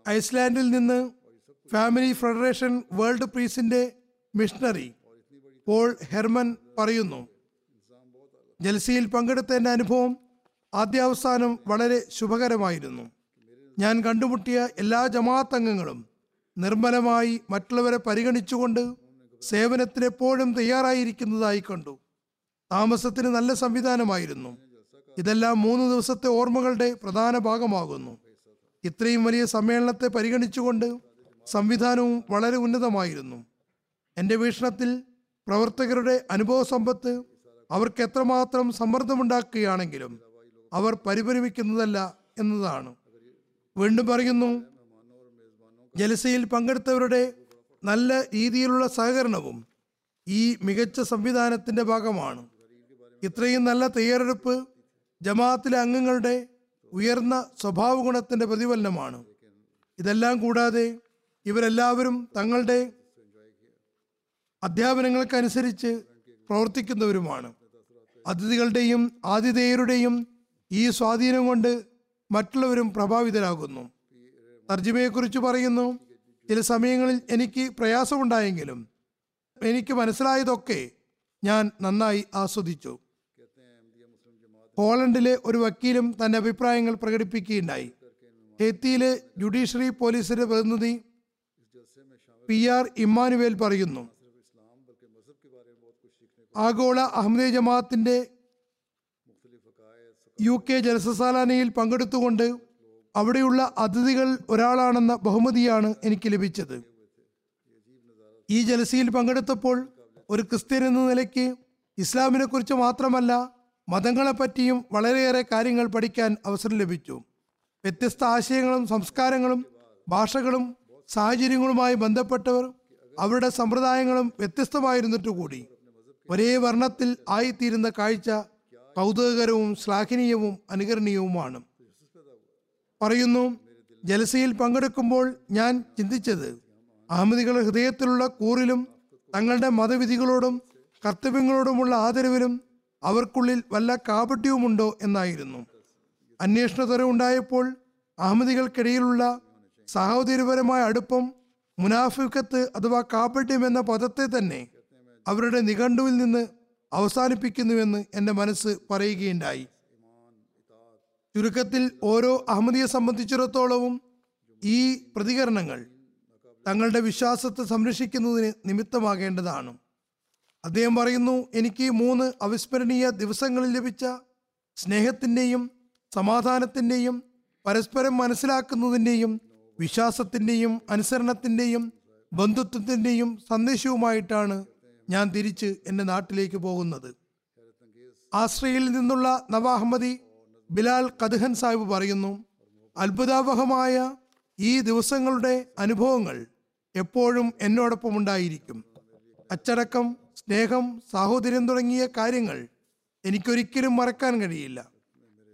ഐസ്ലാൻഡിൽ നിന്ന് ഫാമിലി ഫെഡറേഷൻ വേൾഡ് പീസിന്റെ മിഷണറി പോൾ ഹെർമൻ പറയുന്നു ജൽസിയിൽ പങ്കെടുത്ത എന്റെ അനുഭവം ആദ്യാവസാനം വളരെ ശുഭകരമായിരുന്നു. ഞാൻ കണ്ടുമുട്ടിയ എല്ലാ ജമാഅത്ത് അംഗങ്ങളും നിർമ്മലമായി മറ്റുള്ളവരെ പരിഗണിച്ചുകൊണ്ട് സേവനത്തിന് എപ്പോഴും തയ്യാറായിരിക്കുന്നതായി കണ്ടു. താമസത്തിന് നല്ല സംവിധാനമായിരുന്നു. ഇതെല്ലാം മൂന്ന് ദിവസത്തെ ഓർമ്മകളുടെ പ്രധാന ഭാഗമാകുന്നു. ഇത്രയും വലിയ സമ്മേളനത്തെ പരിഗണിച്ചുകൊണ്ട് സംവിധാനവും വളരെ ഉന്നതമായിരുന്നു. എന്റെ വീക്ഷണത്തിൽ പ്രവർത്തകരുടെ അനുഭവ സമ്പത്ത് അവർക്ക് എത്രമാത്രം സമ്മർദ്ദമുണ്ടാക്കുകയാണെങ്കിലും അവർ പരിപരിമിക്കുന്നതല്ല എന്നതാണ്. വീണ്ടും പറയുന്നു ജലസയിൽ പങ്കെടുത്തവരുടെ നല്ല രീതിയിലുള്ള സഹകരണവും ഈ മികച്ച സംവിധാനത്തിന്റെ ഭാഗമാണ്. ഇത്രയും നല്ല തയ്യാറെടുപ്പ് ജമാഅത്തിലെ അംഗങ്ങളുടെ ഉയർന്ന സ്വഭാവ ഗുണത്തിന്റെ പ്രതിഫലനമാണ്. ഇതെല്ലാം കൂടാതെ ഇവരെല്ലാവരും തങ്ങളുടെ അധ്യാപനങ്ങൾക്കനുസരിച്ച് പ്രവർത്തിക്കുന്നവരുമാണ്. അതിഥികളുടെയും ആതിഥേയരുടെയും ഈ സ്വാധീനം കൊണ്ട് മറ്റുള്ളവരും പ്രഭാവിതരാകുന്നു. തർജിമയെക്കുറിച്ച് പറയുന്നു ചില സമയങ്ങളിൽ എനിക്ക് പ്രയാസമുണ്ടായെങ്കിലും എനിക്ക് മനസ്സിലായതൊക്കെ ഞാൻ നന്നായി ആസ്വദിച്ചു. പോളണ്ടിലെ ഒരു വക്കീലും തന്റെ അഭിപ്രായങ്ങൾ പ്രകടിപ്പിക്കുകയുണ്ടായി. ഹെത്തിയിലെ ജുഡീഷ്യറി പോലീസിന്റെ പ്രതിനിധി പി ആർ ഇമ്മാനുവേൽ പറയുന്നു ആഗോള അഹമ്മദീയ ജമാഅത്തിന്റെ യു കെ ജലസസാലാനയിൽ പങ്കെടുത്തുകൊണ്ട് അവിടെയുള്ള അതിഥികൾ ഒരാളാണെന്ന ബഹുമതിയാണ് എനിക്ക് ലഭിച്ചത്. ഈ ജലസയിൽ പങ്കെടുത്തപ്പോൾ ഒരു ക്രിസ്ത്യൻ എന്ന നിലയ്ക്ക് ഇസ്ലാമിനെ കുറിച്ച് മാത്രമല്ല മതങ്ങളെ പറ്റിയും വളരെയേറെ കാര്യങ്ങൾ പഠിക്കാൻ അവസരം ലഭിച്ചു. വ്യത്യസ്ത ആശയങ്ങളും സംസ്കാരങ്ങളും ഭാഷകളും സാഹചര്യങ്ങളുമായി ബന്ധപ്പെട്ടവർ അവരുടെ സമ്പ്രദായങ്ങളും വ്യത്യസ്തമായിരുന്നിട്ട് കൂടി ഒരേ വർണത്തിൽ ആയിത്തീരുന്ന കാഴ്ച കൗതുകകരവും ശ്ലാഘനീയവും അനുകരണീയവുമാണ്. പറയുന്നു ജലസയിൽ പങ്കെടുക്കുമ്പോൾ ഞാൻ ചിന്തിച്ചത് അഹമ്മദികളുടെ ഹൃദയത്തിലുള്ള കൂറിലും തങ്ങളുടെ മതവിധികളോടും കർത്തവ്യങ്ങളോടുമുള്ള ആദരവിലും അവർക്കുള്ളിൽ വല്ല കാപട്യവുമുണ്ടോ എന്നായിരുന്നു. അന്വേഷണ അന്വേഷണതരം ഉണ്ടായപ്പോൾ അഹമ്മദികൾക്കിടയിലുള്ള സഹോദര്യപരമായ അടുപ്പം മുനാഫിക്കത്ത് അഥവാ കാപട്യം എന്ന പദത്തെ തന്നെ അവരുടെ നിഘണ്ടുവിൽ നിന്ന് അവസാനിപ്പിക്കുന്നുവെന്ന് എന്റെ മനസ്സ് പറയുകയുണ്ടായി. ചുരുക്കത്തിൽ ഓരോ അഹമ്മദിയെ സംബന്ധിച്ചിടത്തോളവും ഈ പ്രതികരണങ്ങൾ തങ്ങളുടെ വിശ്വാസത്തെ സംരക്ഷിക്കുന്നതിന് നിമിത്തമാകേണ്ടതാണ്. അദ്ദേഹം പറയുന്നു എനിക്ക് മൂന്ന് അവിസ്മരണീയ ദിവസങ്ങളിൽ ലഭിച്ച സ്നേഹത്തിന്റെയും സമാധാനത്തിന്റെയും പരസ്പരം മനസ്സിലാക്കുന്നതിന്റെയും വിശ്വാസത്തിന്റെയും അനുസരണത്തിന്റെയും ബന്ധുത്വത്തിന്റെയും സന്ദേശവുമായിട്ടാണ് ഞാൻ തിരിച്ച് എന്റെ നാട്ടിലേക്ക് പോകുന്നത്. ആശ്രയിൽ നിന്നുള്ള നവാഹമ്മദി ബിലാൽ കദ്ഹൻ സാഹിബ് പറയുന്നു അത്ഭുതാവഹമായ ഈ ദിവസങ്ങളുടെ അനുഭവങ്ങൾ എപ്പോഴും എന്നോടൊപ്പം ഉണ്ടായിരിക്കും. അച്ചടക്കം സ്നേഹം സാഹോദര്യം തുടങ്ങിയ കാര്യങ്ങൾ എനിക്കൊരിക്കലും മറക്കാൻ കഴിയില്ല.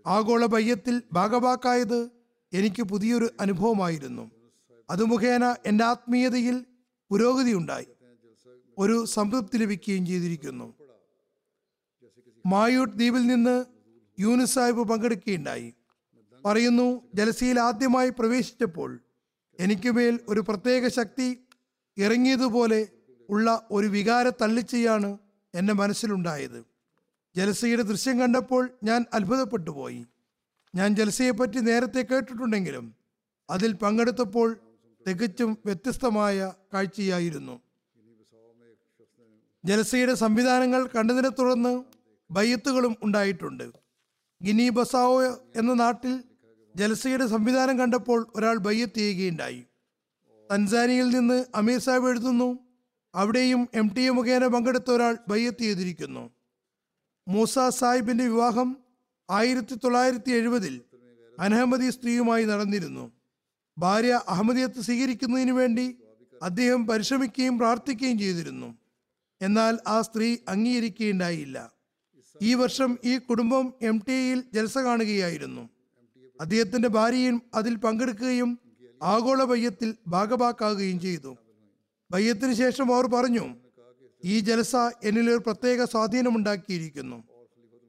ആഗോള ബയ്യത്തിൽ ഭാഗവാക്കായത് എനിക്ക് പുതിയൊരു അനുഭവമായിരുന്നു. അത് മുഖേന എന്റെ ആത്മീയതയിൽ പുരോഗതിയുണ്ടായി. ഒരു സംതൃപ്തി ലഭിക്കുകയും ചെയ്തിരിക്കുന്നു. മായൂട്ട് ദ്വീപിൽ നിന്ന് യൂനിസ് സാഹിബ് പങ്കെടുക്കുകയുണ്ടായി. പറയുന്നു ജലസിയിൽ ആദ്യമായി പ്രവേശിച്ചപ്പോൾ എനിക്ക് മേൽ ഒരു പ്രത്യേക ശക്തി ഇറങ്ങിയതുപോലെ ഉള്ള ഒരു വികാര തള്ളിച്ചയാണ് എന്റെ മനസ്സിലുണ്ടായത്. ജലസയുടെ ദൃശ്യം കണ്ടപ്പോൾ ഞാൻ അത്ഭുതപ്പെട്ടു പോയി ഞാൻ ജലസയെപ്പറ്റി നേരത്തെ കേട്ടിട്ടുണ്ടെങ്കിലും അതിൽ പങ്കെടുത്തപ്പോൾ തികച്ചും വ്യത്യസ്തമായ കാഴ്ചയായിരുന്നു. ജലസയുടെ സംവിധാനങ്ങൾ കണ്ടതിനെ തുടർന്ന് ബയ്യത്തുകളും ഉണ്ടായിട്ടുണ്ട്. ഗിനി ബസാവോ എന്ന നാട്ടിൽ ജലസയുടെ സംവിധാനം കണ്ടപ്പോൾ ഒരാൾ ബയ്യത്ത് ചെയ്യുകയുണ്ടായി. തൻസാനിയയിൽ നിന്ന് അമീർ സാഹിബ് എഴുതുന്നു അവിടെയും എം ടി എ മുഖേന പങ്കെടുത്ത ഒരാൾ ബയ്യത്ത് ചെയ്തിരിക്കുന്നു മൂസ സാഹിബിന്റെ വിവാഹം ആയിരത്തി തൊള്ളായിരത്തി എഴുപതിൽ അനഹമ്മദി സ്ത്രീയുമായി നടന്നിരുന്നു. ഭാര്യ അഹമ്മദിയത്ത് സ്വീകരിക്കുന്നതിന് വേണ്ടി അദ്ദേഹം പരിശ്രമിക്കുകയും പ്രാർത്ഥിക്കുകയും ചെയ്തിരുന്നു. എന്നാൽ ആ സ്ത്രീ അംഗീകരിക്കുകയുണ്ടായില്ല. ഈ വർഷം ഈ കുടുംബം എം ടി എയിൽ ജലസ കാണുകയായിരുന്നു. അദ്ദേഹത്തിന്റെ ഭാര്യയും അതിൽ പങ്കെടുക്കുകയും ആഗോള ബയ്യത്തിൽ ഭാഗഭാക്കാകുകയും ചെയ്തു. ബയ്യത്തിന് ശേഷം അവർ പറഞ്ഞു ഈ ജലസ എന്നിൽ ഒരു പ്രത്യേക സ്വാധീനമുണ്ടാക്കിയിരിക്കുന്നു.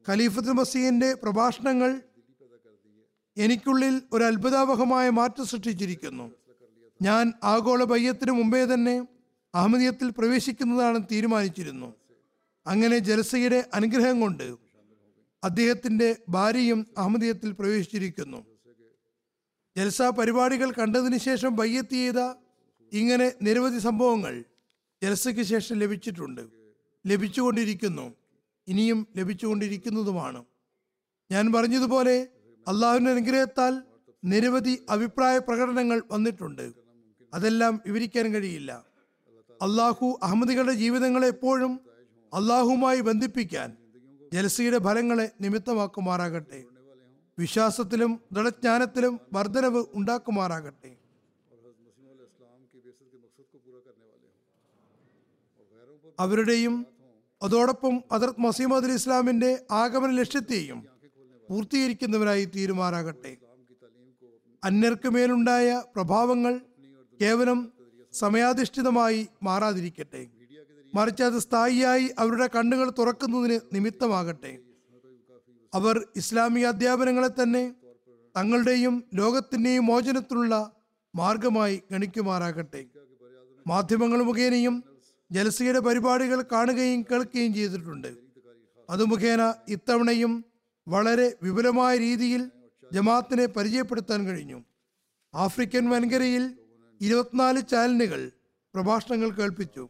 ഖലീഫത്ത് മസീന്റെ പ്രഭാഷണങ്ങൾ എനിക്കുള്ളിൽ ഒരു അത്ഭുതാവഹമായ മാറ്റം സൃഷ്ടിച്ചിരിക്കുന്നു. ഞാൻ ആഗോള ബയ്യത്തിന് മുമ്പേ തന്നെ അഹമ്മദിയത്തിൽ പ്രവേശിക്കുന്നതാണ് തീരുമാനിച്ചിരുന്നു. അങ്ങനെ ജലസയുടെ അനുഗ്രഹം കൊണ്ട് അദ്ദേഹത്തിന്റെ ഭാര്യയും അഹമ്മദീയത്തിൽ പ്രവേശിച്ചിരിക്കുന്നു. ജൽസ പരിപാടികൾ കണ്ടതിന് ശേഷം ബയ്യത്ത് ചെയ്ത ഇങ്ങനെ നിരവധി സംഭവങ്ങൾ ജലസയ്ക്ക് ശേഷം ലഭിച്ചിട്ടുണ്ട്. ലഭിച്ചുകൊണ്ടിരിക്കുന്നു. ഇനിയും ലഭിച്ചുകൊണ്ടിരിക്കുന്നതുമാണ്. ഞാൻ പറഞ്ഞതുപോലെ അള്ളാഹുവിന്റെ അനുഗ്രഹത്താൽ നിരവധി അഭിപ്രായ പ്രകടനങ്ങൾ വന്നിട്ടുണ്ട്. അതെല്ലാം വിവരിക്കാൻ കഴിയില്ല. അള്ളാഹു അഹമ്മദികളുടെ ജീവിതങ്ങളെ എപ്പോഴും അള്ളാഹുമായി ബന്ധിപ്പിക്കാൻ ജലസയുടെ ഫലങ്ങളെ നിമിത്തമാക്കുമാറാകട്ടെ. വിശ്വാസത്തിലും ദൃഢജ്ഞാനത്തിലും വർധനവ് ഉണ്ടാക്കുമാറാകട്ടെ. അവരുടെയും അതോടൊപ്പം അദർത് മസീമദ് അലി ഇസ്ലാമിന്റെ ആഗമന ലക്ഷ്യത്തെയും പൂർത്തീകരിക്കുന്നവരായി തീരുമാനാകട്ടെ. അന്യർക്ക് മേലുണ്ടായ പ്രഭാവങ്ങൾ കേവലം സമയാധിഷ്ഠിതമായി മാറാതിരിക്കട്ടെ. മറിച്ച് അത് സ്ഥായിയായി അവരുടെ കണ്ണുകൾ തുറക്കുന്നതിന് നിമിത്തമാകട്ടെ. അവർ ഇസ്ലാമിക അധ്യാപനങ്ങളെ തന്നെ തങ്ങളുടെയും ലോകത്തിന്റെയും മോചനത്തിനുള്ള മാർഗമായി ഗണിക്കുമാറാകട്ടെ. മാധ്യമങ്ങൾ മുഖേനയും ജലസിയുടെ പരിപാടികൾ കാണുകയും കേൾക്കുകയും ചെയ്തിട്ടുണ്ട്. അത് മുഖേന ഇത്തവണയും വളരെ വിപുലമായ രീതിയിൽ ജമാത്തിനെ പരിചയപ്പെടുത്താൻ കഴിഞ്ഞു. ആഫ്രിക്കൻ വൻകരയിൽ ഇരുപത്തിനാല് ചാനലുകൾ പ്രഭാഷണങ്ങൾ കേൾപ്പിച്ചു.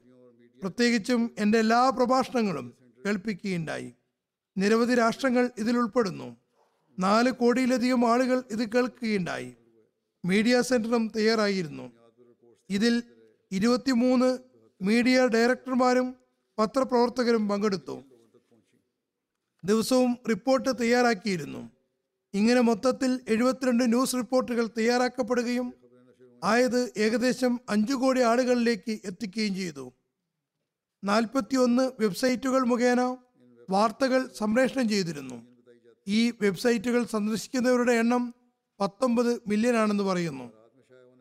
പ്രത്യേകിച്ചും എന്റെ എല്ലാ പ്രഭാഷണങ്ങളും കേൾപ്പിക്കുകയുണ്ടായി. നിരവധി രാഷ്ട്രങ്ങൾ ഇതിൽ ഉൾപ്പെടുന്നു. നാല് കോടിയിലധികം ആളുകൾ ഇത് കേൾക്കുകയുണ്ടായി. മീഡിയ സെന്ററും തയ്യാറായിരുന്നു. ഇതിൽ ഇരുപത്തിമൂന്ന് മീഡിയ ഡയറക്ടർമാരും പത്രപ്രവർത്തകരും പങ്കെടുത്തു. ദിവസവും റിപ്പോർട്ട് തയ്യാറാക്കിയിരുന്നു. ഇങ്ങനെ മൊത്തത്തിൽ എഴുപത്തിരണ്ട് ന്യൂസ് റിപ്പോർട്ടുകൾ തയ്യാറാക്കപ്പെടുകയും ആയത് ഏകദേശം അഞ്ചു കോടി ആളുകളിലേക്ക് എത്തിക്കുകയും ചെയ്തു. നാൽപ്പത്തിയൊന്ന് വെബ്സൈറ്റുകൾ മുഖേന വാർത്തകൾ സംപ്രേഷണം ചെയ്തിരുന്നു. ഈ വെബ്സൈറ്റുകൾ സന്ദർശിക്കുന്നവരുടെ എണ്ണം പത്തൊമ്പത് മില്യൺ ആണെന്ന് പറയുന്നു.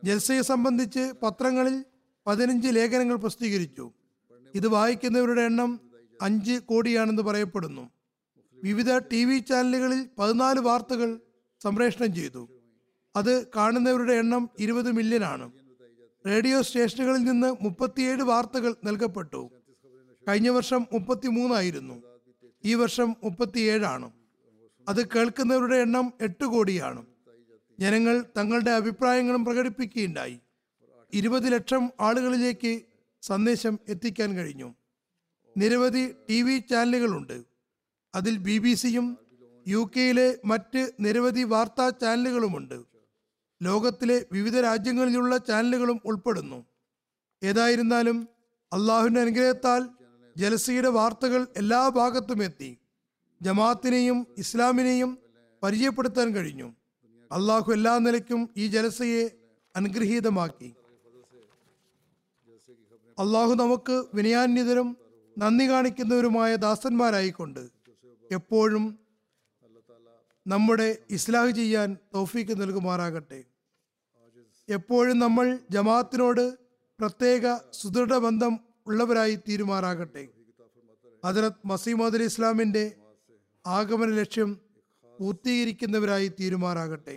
ജൽസയെ സംബന്ധിച്ച് പത്രങ്ങളിൽ പതിനഞ്ച് ലേഖനങ്ങൾ പ്രസിദ്ധീകരിച്ചു. ഇത് വായിക്കുന്നവരുടെ എണ്ണം അഞ്ച് കോടിയാണെന്ന് പറയപ്പെടുന്നു. വിവിധ ടി വി ചാനലുകളിൽ പതിനാല് വാർത്തകൾ സംപ്രേഷണം ചെയ്തു. അത് കാണുന്നവരുടെ എണ്ണം ഇരുപത് മില്യനാണ് റേഡിയോ സ്റ്റേഷനുകളിൽ നിന്ന് മുപ്പത്തിയേഴ് വാർത്തകൾ നൽകപ്പെട്ടു. കഴിഞ്ഞ വർഷം മുപ്പത്തി മൂന്നായിരുന്നു ഈ വർഷം മുപ്പത്തിയേഴാണ് അത് കേൾക്കുന്നവരുടെ എണ്ണം എട്ട് കോടിയാണ്. ജനങ്ങൾ തങ്ങളുടെ അഭിപ്രായങ്ങളും പ്രകടിപ്പിക്കുകയുണ്ടായി. ഇരുപത് ലക്ഷം ആളുകളിലേക്ക് സന്ദേശം എത്തിക്കാൻ കഴിഞ്ഞു. നിരവധി ടി വി ചാനലുകളുണ്ട്. അതിൽ ബി ബി സിയും യു കെയിലെ മറ്റ് നിരവധി വാർത്താ ചാനലുകളുമുണ്ട്. ലോകത്തിലെ വിവിധ രാജ്യങ്ങളിലുള്ള ചാനലുകളും ഉൾപ്പെടുന്നു. ഏതായിരുന്നാലും അള്ളാഹുവിന്റെ അനുഗ്രഹത്താൽ ജലസിയുടെ വാർത്തകൾ എല്ലാ ഭാഗത്തും എത്തി. ജമാഅത്തിനെയും ഇസ്ലാമിനെയും പരിചയപ്പെടുത്താൻ കഴിഞ്ഞു. അള്ളാഹു എല്ലാ നിലയ്ക്കും ഈ ജലസയെ അനുഗ്രഹീതമാക്കി. അള്ളാഹു നമുക്ക് വിനയാന്യതരും നന്ദി കാണിക്കുന്നവരുമായ ദാസന്മാരായിക്കൊണ്ട് എപ്പോഴും നമ്മുടെ ഇസ്ലാഹ് ചെയ്യാൻ തോഫീക്ക് നൽകുമാറാകട്ടെ. എപ്പോഴും നമ്മൾ ജമാഅത്തിനോട് പ്രത്യേക സുദൃഢ ബന്ധം ഉള്ളവരായി തീരുമാറാകട്ടെ. ഹജറത് മസീമദ് അലി ഇസ്ലാമിന്റെ ആഗമന ലക്ഷ്യം പൂർത്തീകരിക്കുന്നവരായി തീരുമാറാകട്ടെ.